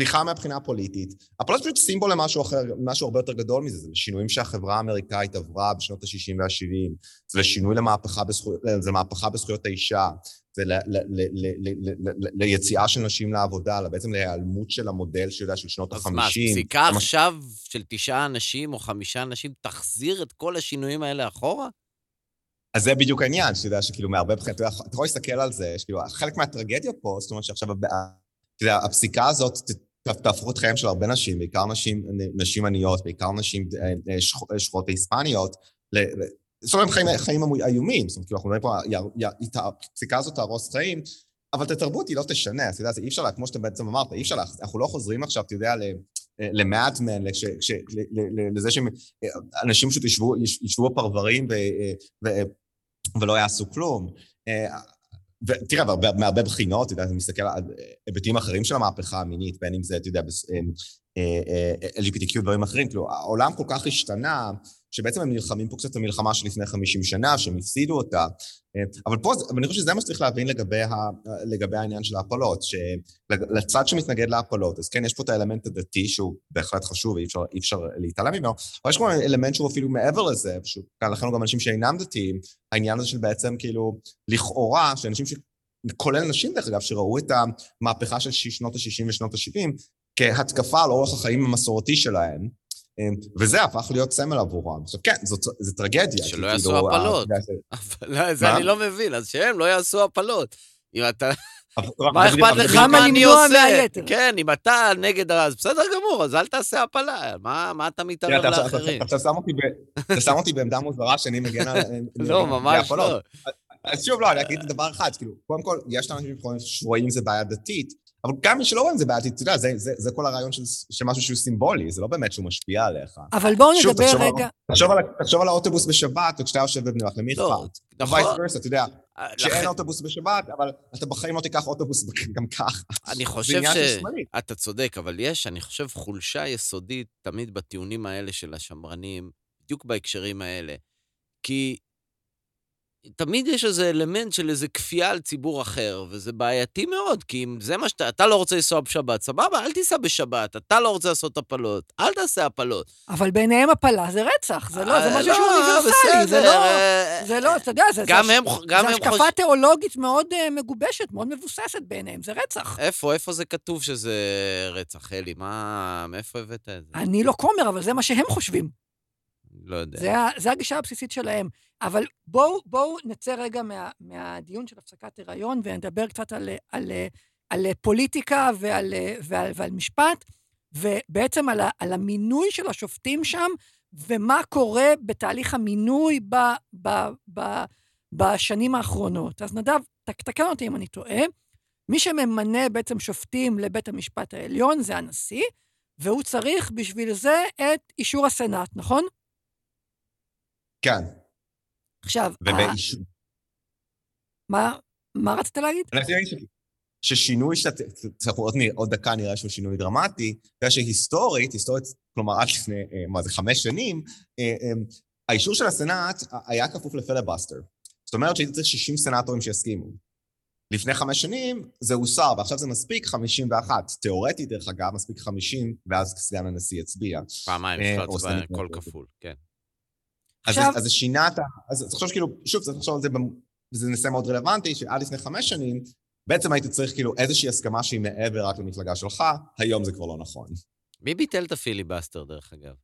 סליחה מהבחינה הפוליטית, הפלות פשוט סימבול למשהו אחר, משהו הרבה יותר גדול מזה, זה לשינויים שהחברה האמריקאית עברה בשנות ה-60 וה-70, זה לשינוי למהפכה בזכויות, זה מהפכה בזכויות האישה, זה ל, ל, ל, ל, ל, ל, ל, ליציאה של נשים לעבודה, בעצם להיעלמות של המודל שיודע של שנות אז ה-50. מה, פסיקה עכשיו של תשעה אנשים או חמישה אנשים תחזיר את כל השינויים האלה אחורה? אז זה בדיוק העניין, שאתה יודע שכאילו מהרבה בחינות, אתה אתה יכול להסתכל על זה, שכאילו חלק מהטרגדיה פה, זאת אומרת שעכשיו, אתה יודע, הפסיקה הזאת ת- ת- תהפוך את חייהם של הרבה נשים, בעיקר נשים, נשים עניות, בעיקר נשים אה, אה, שח- שחורות ל- זאת אומרת, חיים, חיים איומים, זאת אומרת, כאילו, אנחנו מדברים פה, הפסיקה הזאת תהרוס חיים, אבל את התרבות היא לא תשנה, אתה יודע, זה אי אפשר, כמו שאתה בעצם אמרת, אי אפשר, אנחנו לא חוזרים עכשיו, אתה יודע, למאדמן, לזה שאנשים פשוט ישבו, יש- ישבו בפרברים ולא יעשו כלום. אה, והרבה- מהרבה בחינות, אתה יודע, אתה מסתכל על היבטים אחרים של המהפכה המינית, בין אם זה, אתה יודע, אה, אה, אה, LGBTQ ודברים אחרים, כאילו, העולם כל כך השתנה, שבעצם הם נלחמים פה קצת את המלחמה שלפני 50 שנה, שהם הפסידו אותה. אה, אבל פה, אבל אני חושב שזה מה שצריך להבין לגבי, ה, לגבי העניין של ההפלות, שלצד שמתנגד להפלות, אז כן, יש פה את האלמנט הדתי שהוא בהחלט חשוב, ואי אפשר, אי אפשר להתעלם ממנו, אבל יש פה אלמנט שהוא אפילו מעבר לזה, פשוט, כאן לכן גם אנשים שאינם דתיים, העניין הזה של בעצם כאילו, לכאורה, שאנשים ש... כולל נשים דרך אגב, שראו את המהפכה של שנות ה-60 ושנות ה-70 כהתקפה על אורח החיים המסורתי שלהם, וזה הפך להיות סמל עבורם. עכשיו כן, זו טרגדיה. שלא כי יעשו כאילו, הפלות. אבל לא, זה? אני לא מבין, אז שהם לא יעשו הפלות. אם אתה... מה אכפת לך מה אני עושה? כן, אם אתה נגד. אז בסדר גמור, אז אל תעשה הפלה. מה מה אתה מתערב לאחרים? עכשיו שם אותי ב- אתה שם אותי בעמדה מוזרה שאני מגן על... לא, ממש. לא. אז שוב, לא, אני אגיד דבר אחד, כאילו, קודם כל, יש אנשים שרואים את זה בעיה דתית, אבל גם מי שלא רואה את זה בעיה דתית, אתה יודע, זה- זה זה כל הרעיון של של משהו שהוא סימבולי, זה לא באמת שהוא משפיע עליך. אבל בואו נדבר תחשוב על- רגע, תחשוב על תחשוב על האוטובוס בשבת, או כשאתה יושב בבני ברק, למי לא, אכפת? נכון. וייס אתה יודע, לכן- שאין אוטובוס בשבת, אבל אתה בחיים לא תיקח אוטובוס גם ככה. אני חושב עניין ש... של שמאלית. אתה צודק, אבל יש, אני חושב, חולשה יסודית תמיד בטיעונים האלה של השמרנים, בדיוק בהקשרים האלה. כי תמיד יש איזה אלמנט של איזה כפייה על ציבור אחר, וזה בעייתי מאוד, כי אם זה מה שאתה... אתה לא רוצה לנסוע בשבת, סבבה, אל תיסע בשבת. אתה לא רוצה לעשות הפלות, אל תעשה הפלות. אבל ביניהם הפלה זה רצח, זה לא, זה אה, משהו שהוא אוניברסלי, זה לא... אה, זה לא, אתה יודע, זה, השקפה. תיאולוגית מאוד uh, מגובשת, מאוד מבוססת בעיניהם, זה רצח. איפה, איפה זה כתוב שזה רצח, אלי? מה, מאיפה הבאת את זה? אני לא כומר, אבל זה מה שהם חושבים. לא יודע. זה הגישה הבסיסית שלהם. אבל בואו בואו נצא רגע מה, מהדיון של הפסקת הריון ונדבר קצת על, על, על פוליטיקה ועל, ועל, ועל משפט, ובעצם על, על המינוי של השופטים שם, ומה קורה בתהליך המינוי ב, ב, ב, בשנים האחרונות. אז נדב, תקן אותי אם אני טועה, מי שממנה בעצם שופטים לבית המשפט העליון זה הנשיא, והוא צריך בשביל זה את אישור הסנאט, נכון? כן, עכשיו, ובאישור. מה, מה רצית להגיד? אני רציתי להגיד ש- ששינוי שאתה, אנחנו עוד, עוד דקה נראה שהוא שינוי דרמטי, בגלל שהיסטורית, היסטורית, כלומר עד לפני, אה, מה זה, חמש שנים, אה, אה, האישור של הסנאט היה כפוף לפלבסטר. זאת אומרת שהייתי צריך 60 סנאטורים שיסכימו. לפני חמש שנים זה הוסר, ועכשיו זה מספיק 51. תיאורטית, דרך אגב, מספיק 50, ואז סגן הנשיא יצביע. פעמיים אפשר להצביע קול. כפול, כן. אז עכשיו- זה- אז זה שינה את ה... אז תחשוב שכאילו, שוב, צריך לחשוב על זה, וזה נושא מאוד רלוונטי, שעד לפני חמש שנים, בעצם הייתי צריך כאילו איזושהי הסכמה שהיא מעבר רק למפלגה שלך, היום זה כבר לא נכון. מי ביטל את הפיליבסטר, דרך אגב?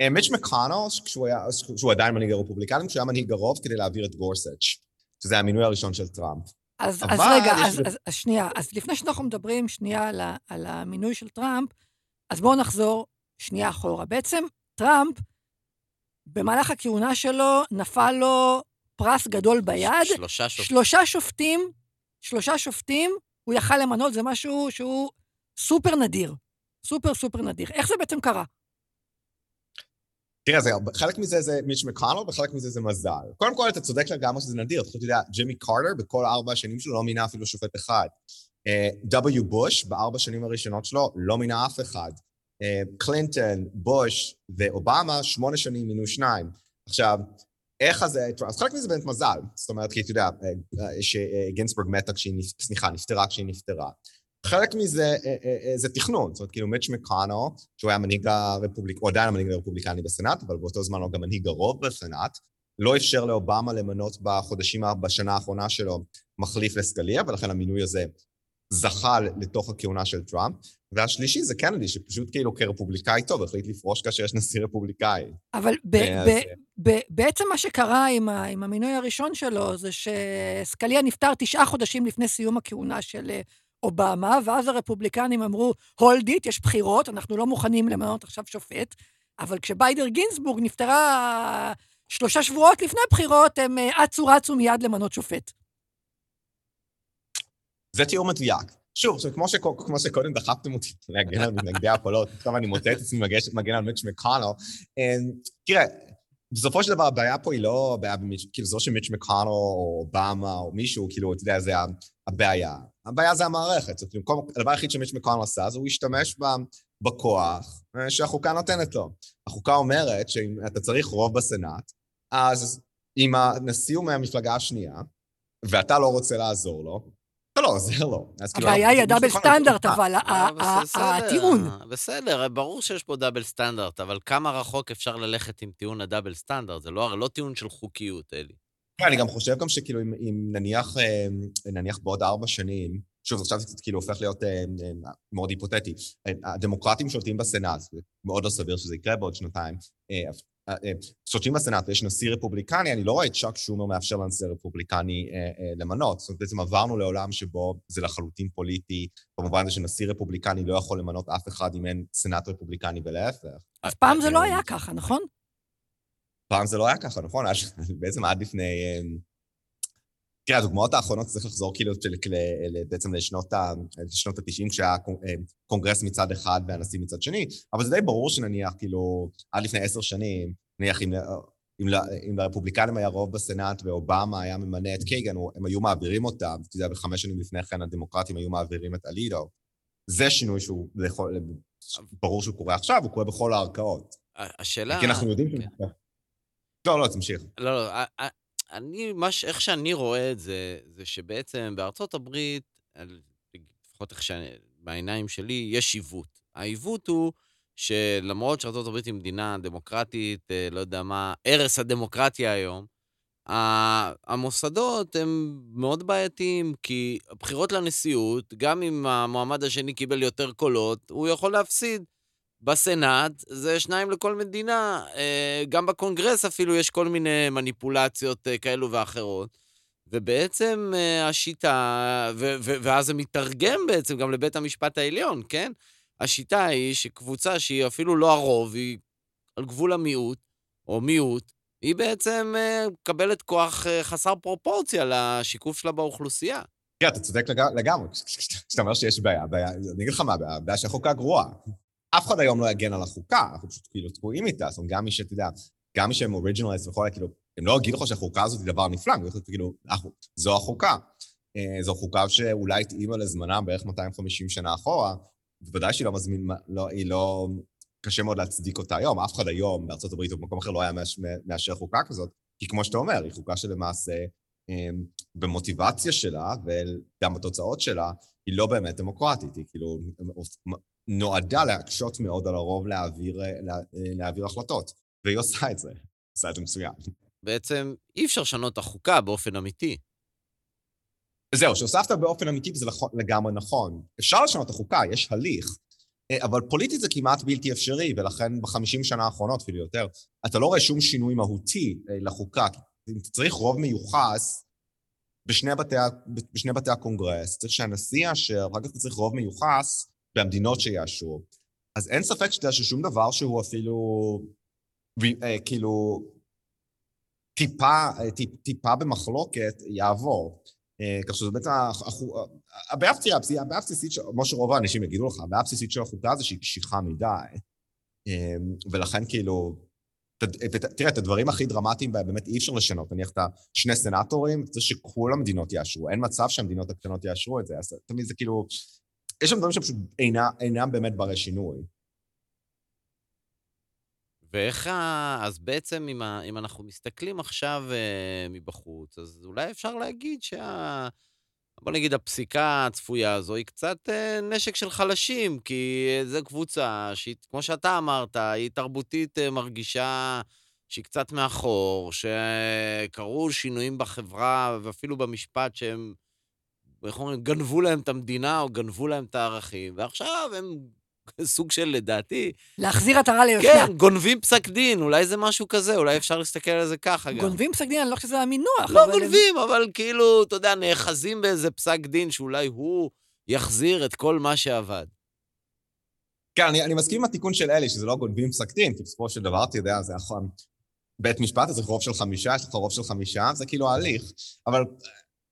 אה, מיץ' מקונל, כשהוא היה- כשהוא עדיין מנהיג הרפובליקנים, כשהוא היה מנהיג הרוב כדי להעביר את גורסץ', שזה המינוי הראשון של טראמפ. אז, אז רגע, אז, ב- אז, אז שנייה, אז לפני שאנחנו מדברים שנייה על, על המינוי של טראמפ, אז בואו נחזור שנייה אחורה. בעצם טראמפ, במהלך הכהונה שלו, נפל לו פרס גדול ביד. שלושה שופטים. שלושה שופטים, שלושה שופטים, הוא יכל למנות, זה משהו שהוא סופר נדיר. סופר סופר נדיר. איך זה בעצם קרה? תראה, זה, חלק מזה זה מיץ' מקונל וחלק מזה זה מזל. קודם כל, אתה צודק לגמרי שזה נדיר. אתה יודע, ג'ימי קארטר בכל ארבע השנים שלו לא מינה אפילו שופט אחד. W. בוש בארבע השנים הראשונות שלו לא מינה אף אחד. קלינטון, בוש ואובמה, שמונה שנים מינו שניים. עכשיו, איך זה, אז חלק מזה באמת מזל, זאת אומרת, כי אתה יודע, שגינסבורג מתה כשהיא, סליחה, נפטרה כשהיא נפטרה. חלק מזה זה תכנון, זאת אומרת, כאילו מיץ' מקאנו, שהוא היה מנהיג הרפובליק, הוא עדיין המנהיג הרפובליקני בסנאט, אבל באותו זמן הוא גם מנהיג הרוב בסנאט, לא אפשר לאובמה למנות בחודשים, בשנה האחרונה שלו, מחליף לסקליה, ולכן המינוי הזה זכה לתוך הכהונה של טראמפ. והשלישי זה קנדי, שפשוט כאילו כרפובליקאי טוב, החליט לפרוש כאשר יש נשיא רפובליקאי. אבל ב- ב- ב- בעצם מה שקרה עם, ה- עם המינוי הראשון שלו, זה שסקליה נפטר תשעה חודשים לפני סיום הכהונה של אובמה, ואז הרפובליקנים אמרו, הולד איט, יש בחירות, אנחנו לא מוכנים למנות עכשיו שופט, אבל כשביידר גינסבורג נפטרה שלושה שבועות לפני הבחירות, הם אצו רצו מיד למנות שופט. זה תיאור מדויק. שוב, כמו, שכ, כמו שקודם דחפתם אותי להגן על מתנגדי הפולות, עכשיו אני מוצא את עצמי מגן על מיץ' מקונל. תראה, בסופו של דבר הבעיה פה היא לא הבעיה כאילו זה לא שמיץ' מקונל או אובמה או מישהו, כאילו, אתה יודע, זה הבעיה. הבעיה זה המערכת. זאת אומרת, הדבר היחיד שמיץ' מקונל עשה זה הוא השתמש בכוח שהחוקה נותנת לו. החוקה אומרת שאם אתה צריך רוב בסנאט, אז אם הנשיא הוא מהמפלגה השנייה, ואתה לא רוצה לעזור לו, אתה לא עוזר לו. כאילו, הבעיה היא הדאבל סטנדרט, אבל הטיעון. בסדר, ברור שיש פה דאבל סטנדרט, אבל כמה רחוק אפשר ללכת עם טיעון הדאבל סטנדרט? זה לא טיעון של חוקיות, אלי. כן, אני גם חושב גם שכאילו, אם נניח, נניח בעוד ארבע שנים, שוב, עכשיו זה קצת כאילו הופך להיות מאוד היפותטי, הדמוקרטים שולטים בסנאט, מאוד לא סביר שזה יקרה בעוד שנתיים, שולטים בסנאט ויש נשיא רפובליקני, אני לא רואה את צ'אק שומר מאפשר לנשיא רפובליקני למנות. זאת אומרת, בעצם עברנו לעולם שבו זה לחלוטין פוליטי, במובן זה שנשיא רפובליקני לא יכול למנות אף אחד אם אין סנאט רפובליקני ולהפך. אז פעם זה לא היה ככה, נכון? פעם זה לא היה ככה, נכון? בעצם עד לפני... תראה, הדוגמאות האחרונות צריך לחזור כאילו בעצם לשנות ה-90, כשהיה קונגרס מצד אחד והנשיא מצד שני, אבל זה די ברור שנניח, כאילו, עד לפני עשר שנים, נניח אם, אם, אם לרפובליקנים היה רוב בסנאט ואובמה היה ממנה את קייגן, הם היו מעבירים אותם, אתה יודע, וחמש שנים לפני כן הדמוקרטים היו מעבירים את אלידו. זה שינוי שהוא, ברור שהוא קורה עכשיו, הוא קורה בכל הערכאות. השאלה... כי אנחנו יודעים... כן. לא, לא, תמשיך. לא, לא, אני, מש, איך שאני רואה את זה, זה שבעצם בארצות הברית, לפחות איך שאני, בעיניים שלי, יש עיוות. העיוות הוא שלמרות שארצות הברית היא מדינה דמוקרטית, לא יודע מה, ערש הדמוקרטיה היום, המוסדות הם מאוד בעייתיים, כי הבחירות לנשיאות, גם אם המועמד השני קיבל יותר קולות, הוא יכול להפסיד. בסנאט זה שניים לכל מדינה, גם בקונגרס אפילו יש כל מיני מניפולציות כאלו ואחרות. ובעצם השיטה, ו- ו- ואז זה מתרגם בעצם גם לבית המשפט העליון, כן? השיטה היא שקבוצה שהיא אפילו לא הרוב, היא על גבול המיעוט, או מיעוט, היא בעצם מקבלת כוח חסר פרופורציה לשיקוף שלה באוכלוסייה. כן, אתה צודק לגמרי, כשאתה אומר שיש בעיה, אני אגיד לך מה הבעיה, הבעיה שהחוקה גרועה. אף אחד היום לא יגן על החוקה, אנחנו פשוט כאילו תקועים איתה, זאת אומרת, גם מי שאתה יודע, גם מי שהם אוריג'ינליסט וכל, כאילו, הם לא יגידו לך שהחוקה הזאת היא דבר נפלא, הם יגידו כאילו, זו החוקה. זו חוקה שאולי התאימה לזמנם בערך 250 שנה אחורה, בוודאי שהיא לא מזמין, לא, היא לא... קשה מאוד להצדיק אותה היום, אף אחד היום בארצות הברית או במקום אחר לא היה מאשר חוקה כזאת, כי כמו שאתה אומר, היא חוקה שלמעשה במוטיבציה שלה וגם בתוצאות שלה, היא לא באמת דמוקרטית, היא כאילו נועדה להקשות מאוד על הרוב להעביר, לה, להעביר החלטות, והיא עושה את זה, עושה את זה מצוין. בעצם אי אפשר לשנות את החוקה באופן אמיתי. זהו, שהוספת באופן אמיתי וזה לגמרי נכון. אפשר לשנות את החוקה, יש הליך, אבל פוליטית זה כמעט בלתי אפשרי, ולכן בחמישים שנה האחרונות, אפילו יותר, אתה לא רואה שום שינוי מהותי לחוקה. אתה צריך רוב מיוחס בשני בתי, בשני בתי הקונגרס, צריך שהנשיא יאשר, אחר כך צריך רוב מיוחס במדינות שיאשרו. אז אין ספק שאתה ששום דבר שהוא אפילו, כאילו, טיפה, טיפ, טיפה במחלוקת יעבור. כך שזה בעצם, הבעיה הבסיסית, כמו שרוב האנשים יגידו לך, הבעיה הבסיסית של החוקה זה שהיא קשיחה מדי. ולכן כאילו, תראה, את הדברים הכי דרמטיים באמת אי אפשר לשנות. נניח את השני סנטורים, זה שכל המדינות יאשרו. אין מצב שהמדינות הקטנות יאשרו את זה. אז תמיד זה כאילו... יש שם דברים שפשוט אינם באמת ברי שינוי. ואיך ה... אז בעצם, אם, ה... אם אנחנו מסתכלים עכשיו uh, מבחוץ, אז אולי אפשר להגיד שה... בוא נגיד, הפסיקה הצפויה הזו היא קצת uh, נשק של חלשים, כי זו קבוצה שהיא, כמו שאתה אמרת, היא תרבותית uh, מרגישה שהיא קצת מאחור, שקרו שינויים בחברה ואפילו במשפט שהם, איך אומרים, גנבו להם את המדינה או גנבו להם את הערכים, ועכשיו הם סוג של, לדעתי... להחזיר עטרה ליושנה. כן, גונבים פסק דין, אולי זה משהו כזה, אולי אפשר להסתכל על זה ככה גם. גונבים פסק דין, אני לא חושב שזה המינוח. לא אבל גונבים, הם... אבל כאילו, אתה יודע, נאחזים באיזה פסק דין שאולי הוא יחזיר את כל מה שאבד. כן, אני, אני מסכים עם התיקון של אלי, שזה לא גונבים פסק דין, כי בסופו של דבר, אתה יודע, זה יכול... בית משפט, זה רוב של חמישה, יש לך רוב של חמישה, זה כאילו ההליך, אבל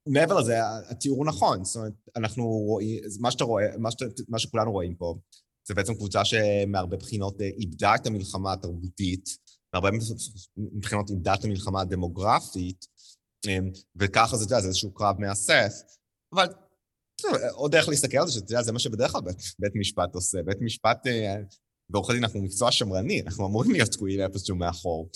מעבר לזה, התיאור הוא נכון, זאת אומרת, אנחנו רואים, מה שאתה רואה, מה, שת, מה שכולנו רואים פה, זה בעצם קבוצה שמהרבה בחינות אה, איבדה את המלחמה התרבותית, מהרבה מבחינות איבדה את המלחמה הדמוגרפית, אמ, וככה זה, אתה יודע, זה איזשהו קרב מאסף. אבל עוד דרך להסתכל על זה, שאתה יודע, זה מה שבדרך כלל בית, בית משפט עושה. בית משפט, אה, בעורכי דין אנחנו מקצוע שמרני, אנחנו אמורים להיות תקועים איפשהו מאחור.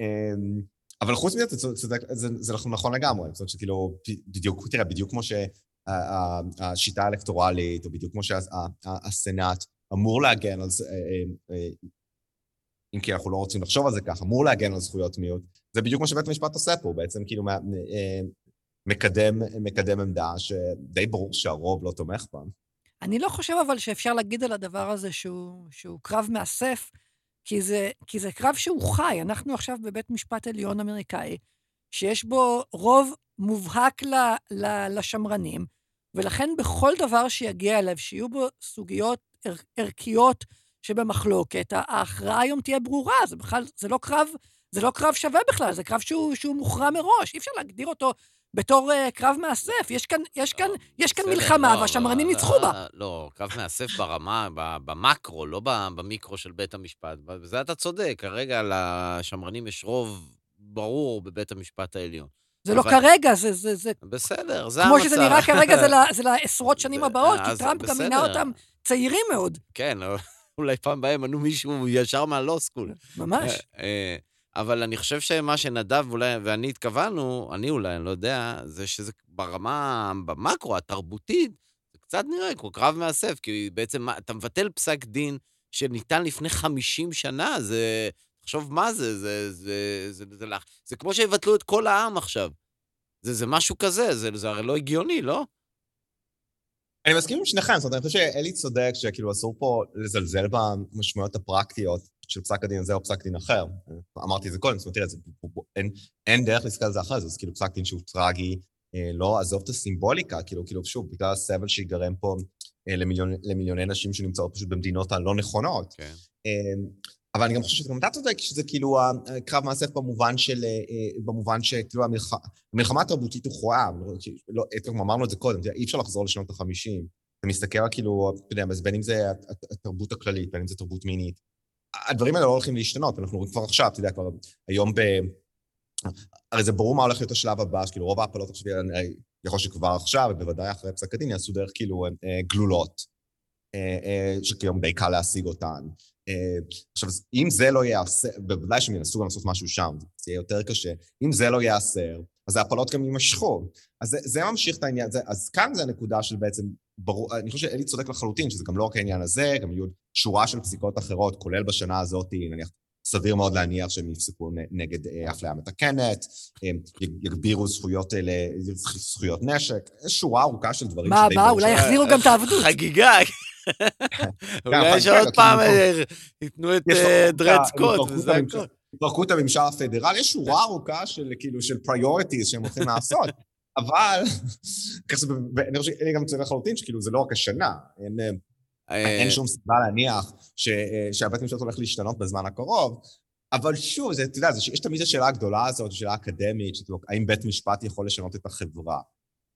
אמ, אבל חוץ מזה, זה, זה, זה, זה נכון לגמרי, זאת אומרת שכאילו, בדיוק, תראה, בדיוק כמו שהשיטה האלקטורלית, או בדיוק כמו שהסנאט אמור להגן על זה, אה, אה, אה, אם כי אנחנו לא רוצים לחשוב על זה ככה, אמור להגן על זכויות מיעוט. זה בדיוק מה שבית המשפט עושה פה, בעצם כאילו מקדם, מקדם עמדה שדי ברור שהרוב לא תומך בה. אני לא חושב אבל שאפשר להגיד על הדבר הזה שהוא, שהוא קרב מאסף, כי זה, כי זה קרב שהוא חי. אנחנו עכשיו בבית משפט עליון אמריקאי, שיש בו רוב מובהק ל, ל, לשמרנים, ולכן בכל דבר שיגיע אליו, שיהיו בו סוגיות ער, ערכיות שבמחלוקת, ההכרעה היום תהיה ברורה, זה בכלל, זה לא קרב, זה לא קרב שווה בכלל, זה קרב שהוא, שהוא מוכרע מראש, אי אפשר להגדיר אותו בתור uh, קרב מאסף. יש כאן, יש כאן, יש כאן מלחמה, לא, והשמרנים לא, ניצחו בה. לא, קרב מאסף ברמה, במקרו, לא במיקרו של בית המשפט. בזה אתה צודק, כרגע לשמרנים יש רוב ברור בבית המשפט העליון. זה לא כרגע, זה... זה, זה בסדר, זה המצב. כמו שזה נראה כרגע, זה לעשרות שנים הבאות, כי טראמפ גם מינה אותם צעירים מאוד. כן, אולי פעם בהם מנו מישהו ישר מהלא סקול. ממש. אה, אה, אבל אני חושב שמה שנדב אולי, ואני התכוונו, אני אולי, אני לא יודע, זה שזה ברמה, במקרו, התרבותית, זה קצת נראה כמו קרב מאסף, כי בעצם אתה מבטל פסק דין שניתן לפני 50 שנה, זה... תחשוב מה זה, זה, זה, זה, זה, זה, זה, זה כמו שיבטלו את כל העם עכשיו. זה, זה משהו כזה, זה, זה הרי לא הגיוני, לא? אני מסכים עם שניכם, זאת אומרת, אני חושב שאלי צודק שכאילו אסור פה לזלזל במשמעויות הפרקטיות של פסק הדין הזה או פסק דין אחר. אמרתי את זה קודם, זאת אומרת, תראה, זה, אין, דרך להסתכל על זה אחרי זה, זה כאילו פסק דין שהוא טרגי, אה, לא עזוב את הסימבוליקה, כאילו, כאילו, שוב, בגלל הסבל שיגרם פה אה, למיליון, למיליוני נשים שנמצאות פשוט במדינות הלא נכונות. כן. אה, אבל אני גם חושב שגם אתה צודק, שזה כאילו הקרב מאסף במובן של, במובן שכאילו המלחמה התרבותית הוכרעה, לא, כמו אמרנו את זה קודם, אי אפשר לחזור לשנות ה-50. אתה מסתכל כאילו, אתה יודע, בין אם זה התרבות הכללית, בין אם זה תרבות מינית. הדברים האלה לא הולכים להשתנות, אנחנו רואים כבר עכשיו, אתה יודע, כבר היום ב... הרי זה ברור מה הולך להיות השלב הבא, שכאילו רוב ההפלות עכשיו, יכול שכבר עכשיו, ובוודאי אחרי פסק הדין, יעשו דרך כאילו גלולות, שכיום די קל להשיג אותן. אה, עכשיו, אם זה לא ייאסר, בוודאי שהם ינסו גם לעשות משהו שם, זה יהיה יותר קשה. אם זה לא ייאסר, אז ההפלות גם יימשכו. אז זה, זה ממשיך את העניין, הזה. אז כאן זה הנקודה של בעצם, ברור, אני חושב שאלי צודק לחלוטין, שזה גם לא רק העניין הזה, גם יהיו שורה של פסיקות אחרות, כולל בשנה הזאת, נניח, סביר מאוד להניח שהם יפסקו נגד אה, אפליה מתקנת, יגבירו זכויות, זכויות נשק, שורה ארוכה של דברים. מה הבא? אולי יחזירו גם את העבדות. חגיגה. אולי יש עוד פעם, אה, ייתנו את דרד סקוט, וזה הכול. התפרקות הממשל הפדרלי, יש שורה ארוכה של כאילו של פריורטיז שהם הולכים לעשות, אבל, אני חושב שאני גם צריך לחלוטין שכאילו זה לא רק השנה, אין אה, שום סיבה להניח שהבית המשפט הולך להשתנות בזמן הקרוב, אבל שוב, אתה יודע, יש תמיד השאלה הגדולה הזאת, שאלה אקדמית, האם בית משפט יכול לשנות את החברה.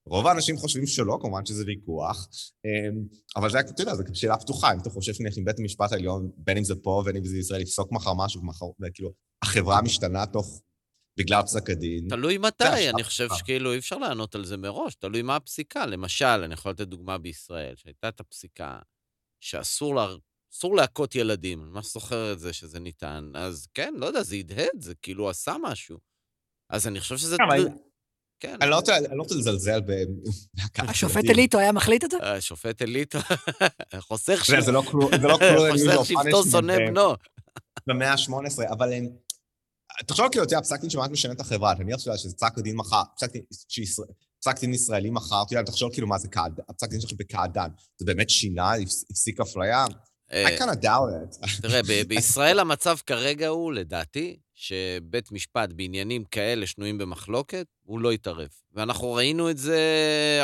רוב האנשים חושבים שלא, כמובן שזה ויכוח, אמ, אבל זה, אתה יודע, זו שאלה פתוחה, אם אתה חושב עם בית המשפט העליון, בין אם זה פה ובין אם זה ישראל, יפסוק מחר משהו, וכאילו, החברה משתנה תוך, בגלל פסק הדין. תלוי מתי, אני. חושב שכאילו אי אפשר לענות על זה מראש, תלוי מה הפסיקה. למשל, אני יכול לתת דוגמה בישראל, שהייתה את הפסיקה שאסור לה, אסור להכות ילדים, אני ממש זוכר את זה שזה ניתן, אז כן, לא יודע, זה הדהד, זה כאילו עשה משהו. אז אני חושב שזה... אבל- כן. אני לא רוצה אני לא רוצה לזלזל ב... בהכת השופט ילדים. אליטו היה מחליט את זה? השופט אליטו חוסך זה זה לא קלו- זה לא קלו... חוסך שבטו שונא בנו. במאה ה-18, אבל הם... תחשוב כאילו, אתה יודע, פסק דין שמעט משנה את החברה, אתה מניח שאתה- שזה פסק דין מחר, פסק דין ישראלי מחר, אתה יודע, תחשוב כאילו מה זה קעד- הפסק דין שלך בקעדן. זה באמת שינה, הפס- הפסיק אפליה? אה, I kind of doubt it. תראה, בישראל המצב כרגע הוא, לדעתי, שבית משפט בעניינים כאלה שנויים במחלוקת, הוא לא יתערב. ואנחנו ראינו את זה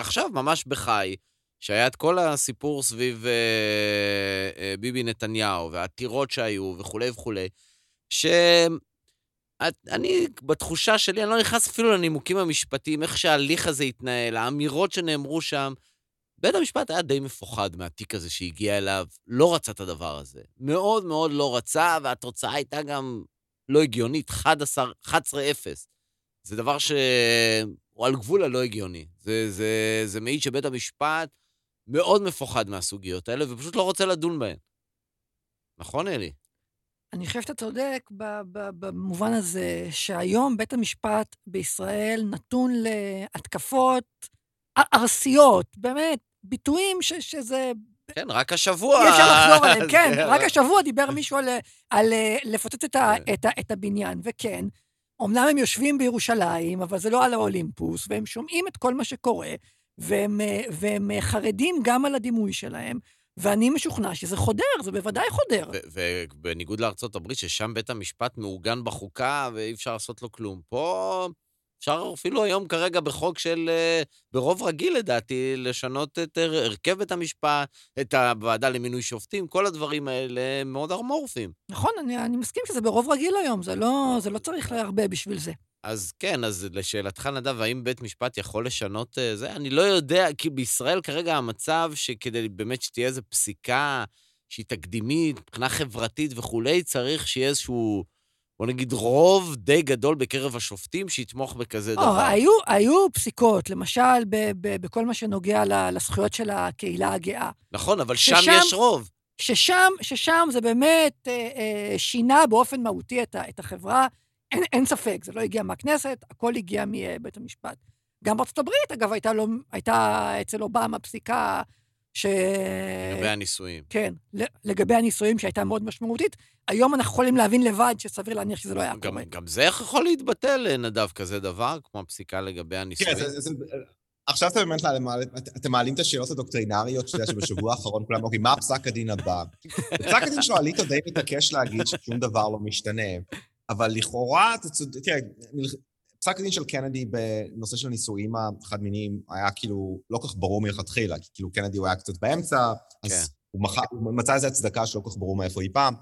עכשיו, ממש בחי, שהיה את כל הסיפור סביב אה, אה, ביבי נתניהו, והעתירות שהיו וכולי וכולי, שאני, בתחושה שלי, אני לא נכנס אפילו לנימוקים המשפטיים, איך שההליך הזה התנהל, האמירות שנאמרו שם, בית המשפט היה די מפוחד מהתיק הזה שהגיע אליו, לא רצה את הדבר הזה. מאוד מאוד לא רצה, והתוצאה הייתה גם לא הגיונית, 11, 11-0. זה דבר שהוא על גבול הלא הגיוני. זה, זה, זה מעיד שבית המשפט מאוד מפוחד מהסוגיות האלה, ופשוט לא רוצה לדון בהן. נכון, אלי? אני חושב שאתה צודק במובן הזה שהיום בית המשפט בישראל נתון להתקפות ארסיות, באמת, ביטויים ש- שזה... כן, רק השבוע... אי אפשר לחזור עליהם, כן. זה- רק השבוע דיבר מישהו על, על אה, לפוצץ את, ה- כן. את, ה- את הבניין, וכן, אמנם הם יושבים בירושלים, אבל זה לא על האולימפוס, והם שומעים את כל מה שקורה, והם, אה, והם אה, חרדים גם על הדימוי שלהם, ואני משוכנע שזה חודר, זה בוודאי חודר. ובניגוד לארצות הברית, ששם בית המשפט מעוגן בחוקה ואי אפשר לעשות לו כלום. פה אפשר אפילו היום כרגע בחוק של, אה, ברוב רגיל לדעתי, לשנות את הר- הרכב בית המשפט, את הוועדה למינוי שופטים, כל הדברים האלה מאוד אמורפיים. נכון, אני, אני מסכים שזה ברוב רגיל היום, זה לא, זה לא צריך הרבה בשביל זה. אז כן, אז לשאלתך, נדב, האם בית משפט יכול לשנות אה, זה? אני לא יודע, כי בישראל כרגע המצב שכדי באמת שתהיה איזו פסיקה שהיא תקדימית, מבחינה חברתית וכולי, צריך שיהיה איזשהו, בוא נגיד, רוב די גדול בקרב השופטים שיתמוך בכזה לא, דבר. היו, היו פסיקות, למשל, ב, ב, בכל מה שנוגע לזכויות של הקהילה הגאה, נכון, אבל שם ששם- יש רוב. ששם, ששם זה באמת אה, אה, שינה באופן מהותי את, ה- את החברה. אין, אין ספק, זה לא הגיע מהכנסת, הכל הגיע מבית המשפט. גם בארצות הברית, אגב, הייתה, לו, הייתה אצל אובמה פסיקה ש... לגבי הנישואים. כן, ל- לגבי הנישואים שהייתה מאוד משמעותית. היום אנחנו יכולים להבין לבד שסביר להניח שזה לא היה גם, קורה. גם זה יכול להתבטל, אה, נדב, כזה דבר, כמו הפסיקה לגבי הנישואים. כן, זה- זה- עכשיו אתם באמת מעלים- אתם מעלים את השאלות הדוקטרינריות, שאתה יודע שבשבוע האחרון כולם אומרים, מה פסק הדין הבא? פסק הדין שלו, אליטו די מתעקש להגיד ששום דבר לא משתנה, אבל לכאורה, אתה צודק, תראה, פסק הדין של קנדי בנושא של נישואים החד-מיניים היה כאילו לא כך ברור מלכתחילה, כי כאילו קנדי הוא היה קצת באמצע, אז כן. הוא מח- הוא מצא איזו הצדקה שלא כל כך ברור מאיפה היא פעם.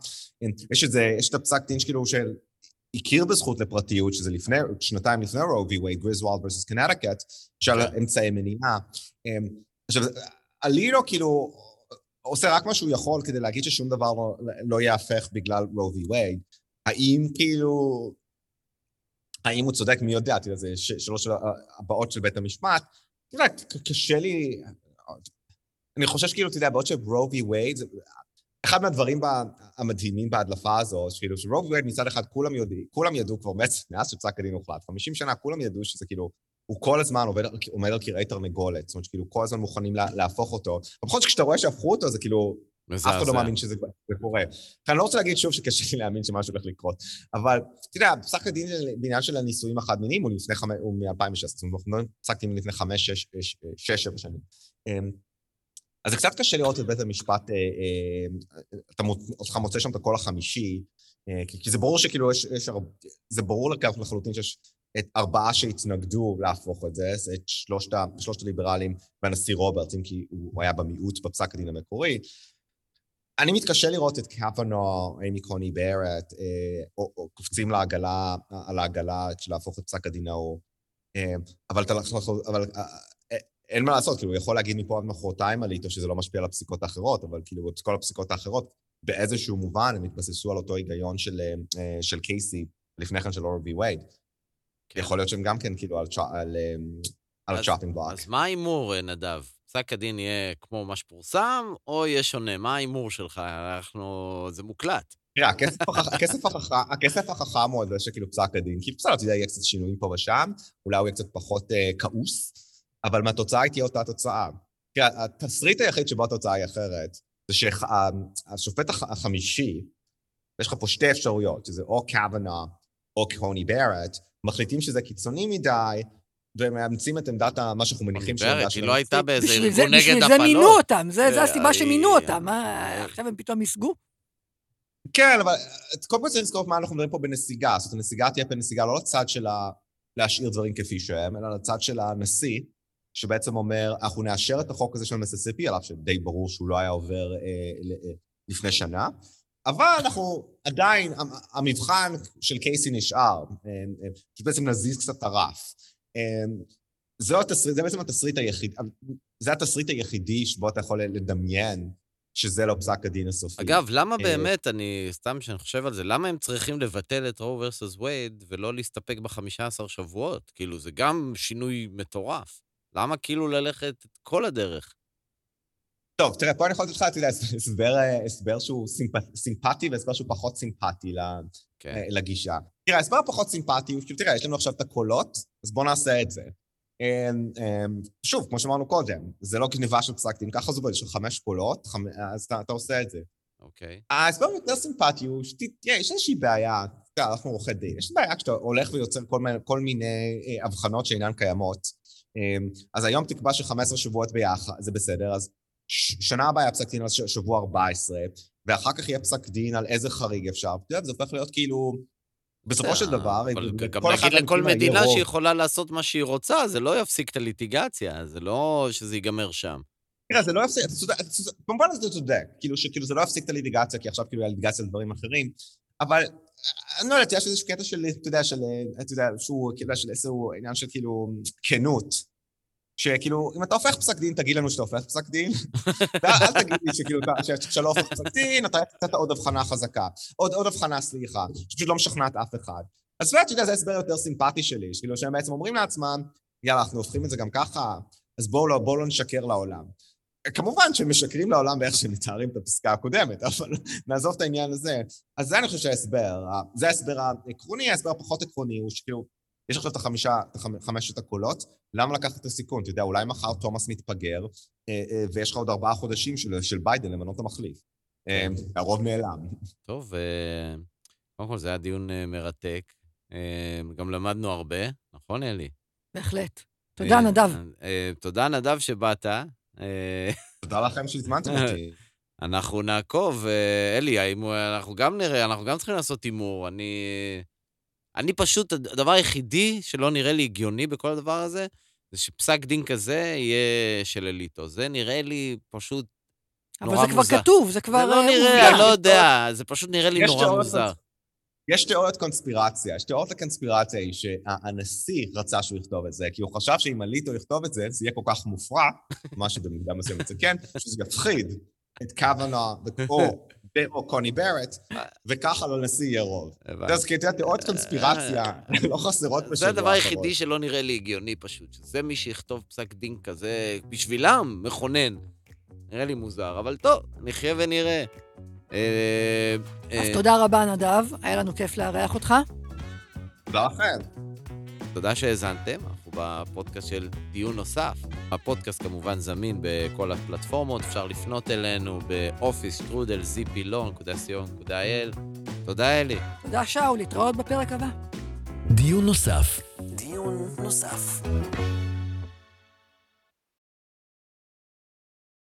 יש את זה, יש את הפסק דין שכאילו של... הכיר בזכות לפרטיות, שזה לפני, שנתיים לפני רו וי וייד, גריזוולד versus קנטיקט, של כן. אמצעי מניעה. אמ, עכשיו, אלירו כאילו עושה רק מה שהוא יכול כדי להגיד ששום דבר לא, לא ייהפך בגלל רו וי וייד. האם כאילו... האם הוא צודק? מי יודע? תראה, זה ש- שלוש הבאות של בית המשפט. אתה יודע, קשה לי... אני חושב שכאילו, אתה יודע, בעוד שרו וי וייד, זה- אחד מהדברים המדהימים בהדלפה הזו, כאילו שרוב וייד מצד אחד כולם יודעים, כולם ידעו כבר מאז, שפסק הדין הוחלט, 50 שנה כולם ידעו שזה כאילו, הוא כל הזמן עובד, עומד על כרעי תרנגולת, זאת אומרת שכאילו כל הזמן מוכנים לה, להפוך אותו. לפחות כשאתה רואה שהפכו אותו, זה כאילו, אף אחד לא מזעזע. מאמין שזה זה קורה. אני לא רוצה להגיד שוב שקשה לי להאמין שמשהו הולך לקרות, אבל אתה יודע, פסק הדין בעניין של הנישואים לפני חמש, הוא מ-2016, זאת אומרת, אנחנו מדברים פסק דין לפני חמש, שש, שש, שבע שנים. אמ, אז זה קצת קשה לראות את בית המשפט, אה, אה, אתה מוצא שם את הקול החמישי, אה, כי זה ברור שכאילו יש, יש זה ברור לכך לחלוטין שיש את ארבעה שהתנגדו להפוך את זה, זה את שלושת, שלושת הליברלים והנשיא רוברטס, אם כי הוא היה במיעוט בפסק הדין המקורי. אני מתקשה לראות את קפנו, אימי קוני ברט, אה, או, או קופצים לעגלה, על העגלה של להפוך את פסק הדין ההוא. אה, אבל, אתה, אבל אה, אין מה לעשות, כאילו, הוא יכול להגיד מפה עד מחרתיים על איתו שזה לא משפיע על הפסיקות האחרות, אבל כאילו, את כל הפסיקות האחרות, באיזשהו מובן הם התבססו על אותו היגיון של, של קייסי, לפני כן של Roe v. Wade. כן. יכול להיות שהם גם כן כאילו על, על, על אז- ה chopping block. אז מה ההימור, נדב? פסק הדין יהיה כמו מה שפורסם, או יהיה שונה? מה ההימור שלך? אנחנו... זה מוקלט. תראה, הכסף הכסף הכסף החכם הוא על זה שכאילו פסק הדין, כאילו בסדר, אתה יודע, יהיה קצת שינויים פה ושם, אולי הוא יהיה קצת פחות אה, כעוס, אבל מהתוצאה היא תהיה אותה תוצאה. תראה, התסריט היחיד שבו התוצאה היא אחרת, זה שהשופט החמישי, יש לך פה שתי אפשרויות, שזה או קוונה או קוני ברט, מחליטים שזה קיצוני מדי, והם מאמצים את עמדת ה- מה שאנחנו מניחים ברט, העמדה היא לא. הייתה באיזה בשביל זה, ארגון נגד בשביל הפלות. זה מינו אותם, זה, זה אה, הסיבה שמינו היא- אותם. מה, עכשיו הם פתאום יסגו? כן, אבל קודם כל צריך לזכור מה אנחנו מדברים פה בנסיגה. זאת אומרת, הנסיגה תהיה בנסיגה לא לצד של ה... להשאיר דברים כפי שהם, אלא לצד של הנשיא, שבעצם אומר, אנחנו נאשר את החוק הזה של מיסיסיפי, על אף שדי ברור שהוא לא היה עובר אה, אה, לפני שנה, אבל אנחנו עדיין, המ- המבחן של קייסי נשאר, אה, אה, שבעצם נזיז קצת את הרף. אה, זה, התסריט, זה בעצם התסריט היחיד, זה התסריט היחידי שבו אתה יכול לדמיין שזה לא פסק הדין הסופי. אגב, למה אה, באמת, אני, סתם שאני חושב על זה, למה הם צריכים לבטל את רו versus וייד ולא להסתפק ב-15 שבועות? כאילו, זה גם שינוי מטורף. למה כאילו ללכת את כל הדרך? טוב, תראה, פה אני יכול לתת לך, אתה יודע, הסבר, אה, הסבר שהוא סימפ... סימפטי והסבר שהוא פחות סימפטי כן. אה, לגישה. תראה, ההסבר הפחות סימפטי הוא, תראה, יש לנו עכשיו את הקולות, אז בואו נעשה את זה. אמ, אמ, שוב, כמו שאמרנו קודם, זה לא גניבה של פסק דין, ככה זה עובד, יש לך חמש קולות, חמ... אז אתה, אתה עושה את זה. אוקיי. ההסבר היותר סימפטי הוא שתראה, יש איזושהי בעיה, אתה יודע, אנחנו עורכי דין, יש בעיה כשאתה הולך ויוצר כל מיני, כל מיני אה, הבחנות שאינן קיימות. אמ, אז היום תקבע ש-15 שבועות ביחד, זה בסדר, אז שנה הבאה היה פסק דין על שבוע 14, ואחר כך יהיה פסק דין על איזה חריג אפשר. אתה יודע, זה הופך להיות כאילו... בסופו של דבר, גם נגיד לכל מדינה. שהיא יכולה לעשות מה שהיא רוצה, זה לא יפסיק את הליטיגציה, זה לא שזה ייגמר שם. תראה, זה לא יפסיק, אתה צודק, במובן הזה אתה צודק, כאילו שכאילו זה לא יפסיק את הליטיגציה, כי עכשיו כאילו היה ליטיגציה לדברים אחרים, אבל אני לא יודעת, יש איזשהו קטע של, אתה יודע, של, אתה יודע, שהוא, כאילו, של איזשהו עניין של כאילו כנות. שכאילו, אם אתה הופך פסק דין, תגיד לנו שאתה הופך פסק דין. ואל אל תגיד לי שכאילו, אתה- ש- שאתה לא הופך פסק דין, אתה נתת עוד הבחנה חזקה. עוד, הבחנה, סליחה, שפשוט לא משכנעת אף אחד. אז באמת, אתה יודע, זה ההסבר יותר סימפטי שלי, שכאילו, שהם בעצם אומרים לעצמם, יאללה, אנחנו הופכים את זה גם ככה, אז בואו לא, לא נשקר לעולם. כמובן שהם משקרים לעולם באיך שהם מתארים את הפסקה הקודמת, אבל נעזוב את העניין הזה. אז זה אני חושב שההסבר, זה ההסבר העקרוני, ההסבר הפחות עקרוני הוא שכאילו, יש עכשיו את החמישה, את חמשת הקולות, למה לקחת את הסיכון? אתה יודע, אולי מחר תומאס מתפגר, אה, אה, ויש לך עוד ארבעה חודשים של, של ביידן למנות את המחליף. אה, הרוב נעלם. טוב, קודם כל זה היה דיון מרתק. גם למדנו הרבה, נכון, אלי? בהחלט. תודה, נדב. תודה, נדב, שבאת. תודה לכם שהזמנתם אותי. אנחנו נעקוב. אלי, האם אנחנו גם נראה, אנחנו גם צריכים לעשות הימור. אני... אני פשוט, הדבר היחידי שלא נראה לי הגיוני בכל הדבר הזה, זה שפסק דין כזה יהיה של אליטו. זה נראה לי פשוט אבל נורא זה כבר מוזר. כתוב, זה כבר זה לא אה, נראה. אני לא יודע, זה פשוט נראה לי נורא מוזר. יש תיאוריות קונספירציה, יש תיאוריות הקונספירציה היא שהנשיא רצה שהוא יכתוב את זה, כי הוא חשב שאם אליטו יכתוב את זה, זה יהיה כל כך מופרע, מה שבמידה מסוימת זה כן, שזה יפחיד את קוונה או, או קוני ברט, וככה לנשיא יהיה רוב. הבנתי. אז כי אתה יודע, תיאוריות קונספירציה לא חסרות בשבוע זה הדבר האחרון. היחידי שלא נראה לי הגיוני פשוט, שזה מי שיכתוב פסק דין כזה, בשבילם, מכונן. נראה לי מוזר, אבל טוב, נחיה ונראה. אה, אז אה, תודה רבה, נדב, היה לנו כיף לארח אותך. תודה לכם. תודה שהאזנתם, אנחנו בפודקאסט של דיון נוסף. הפודקאסט כמובן זמין בכל הפלטפורמות, אפשר לפנות אלינו באופיס שטרודל zplo.co.il. תודה, אלי. תודה, שאול, להתראות בפרק הבא. דיון נוסף. דיון נוסף.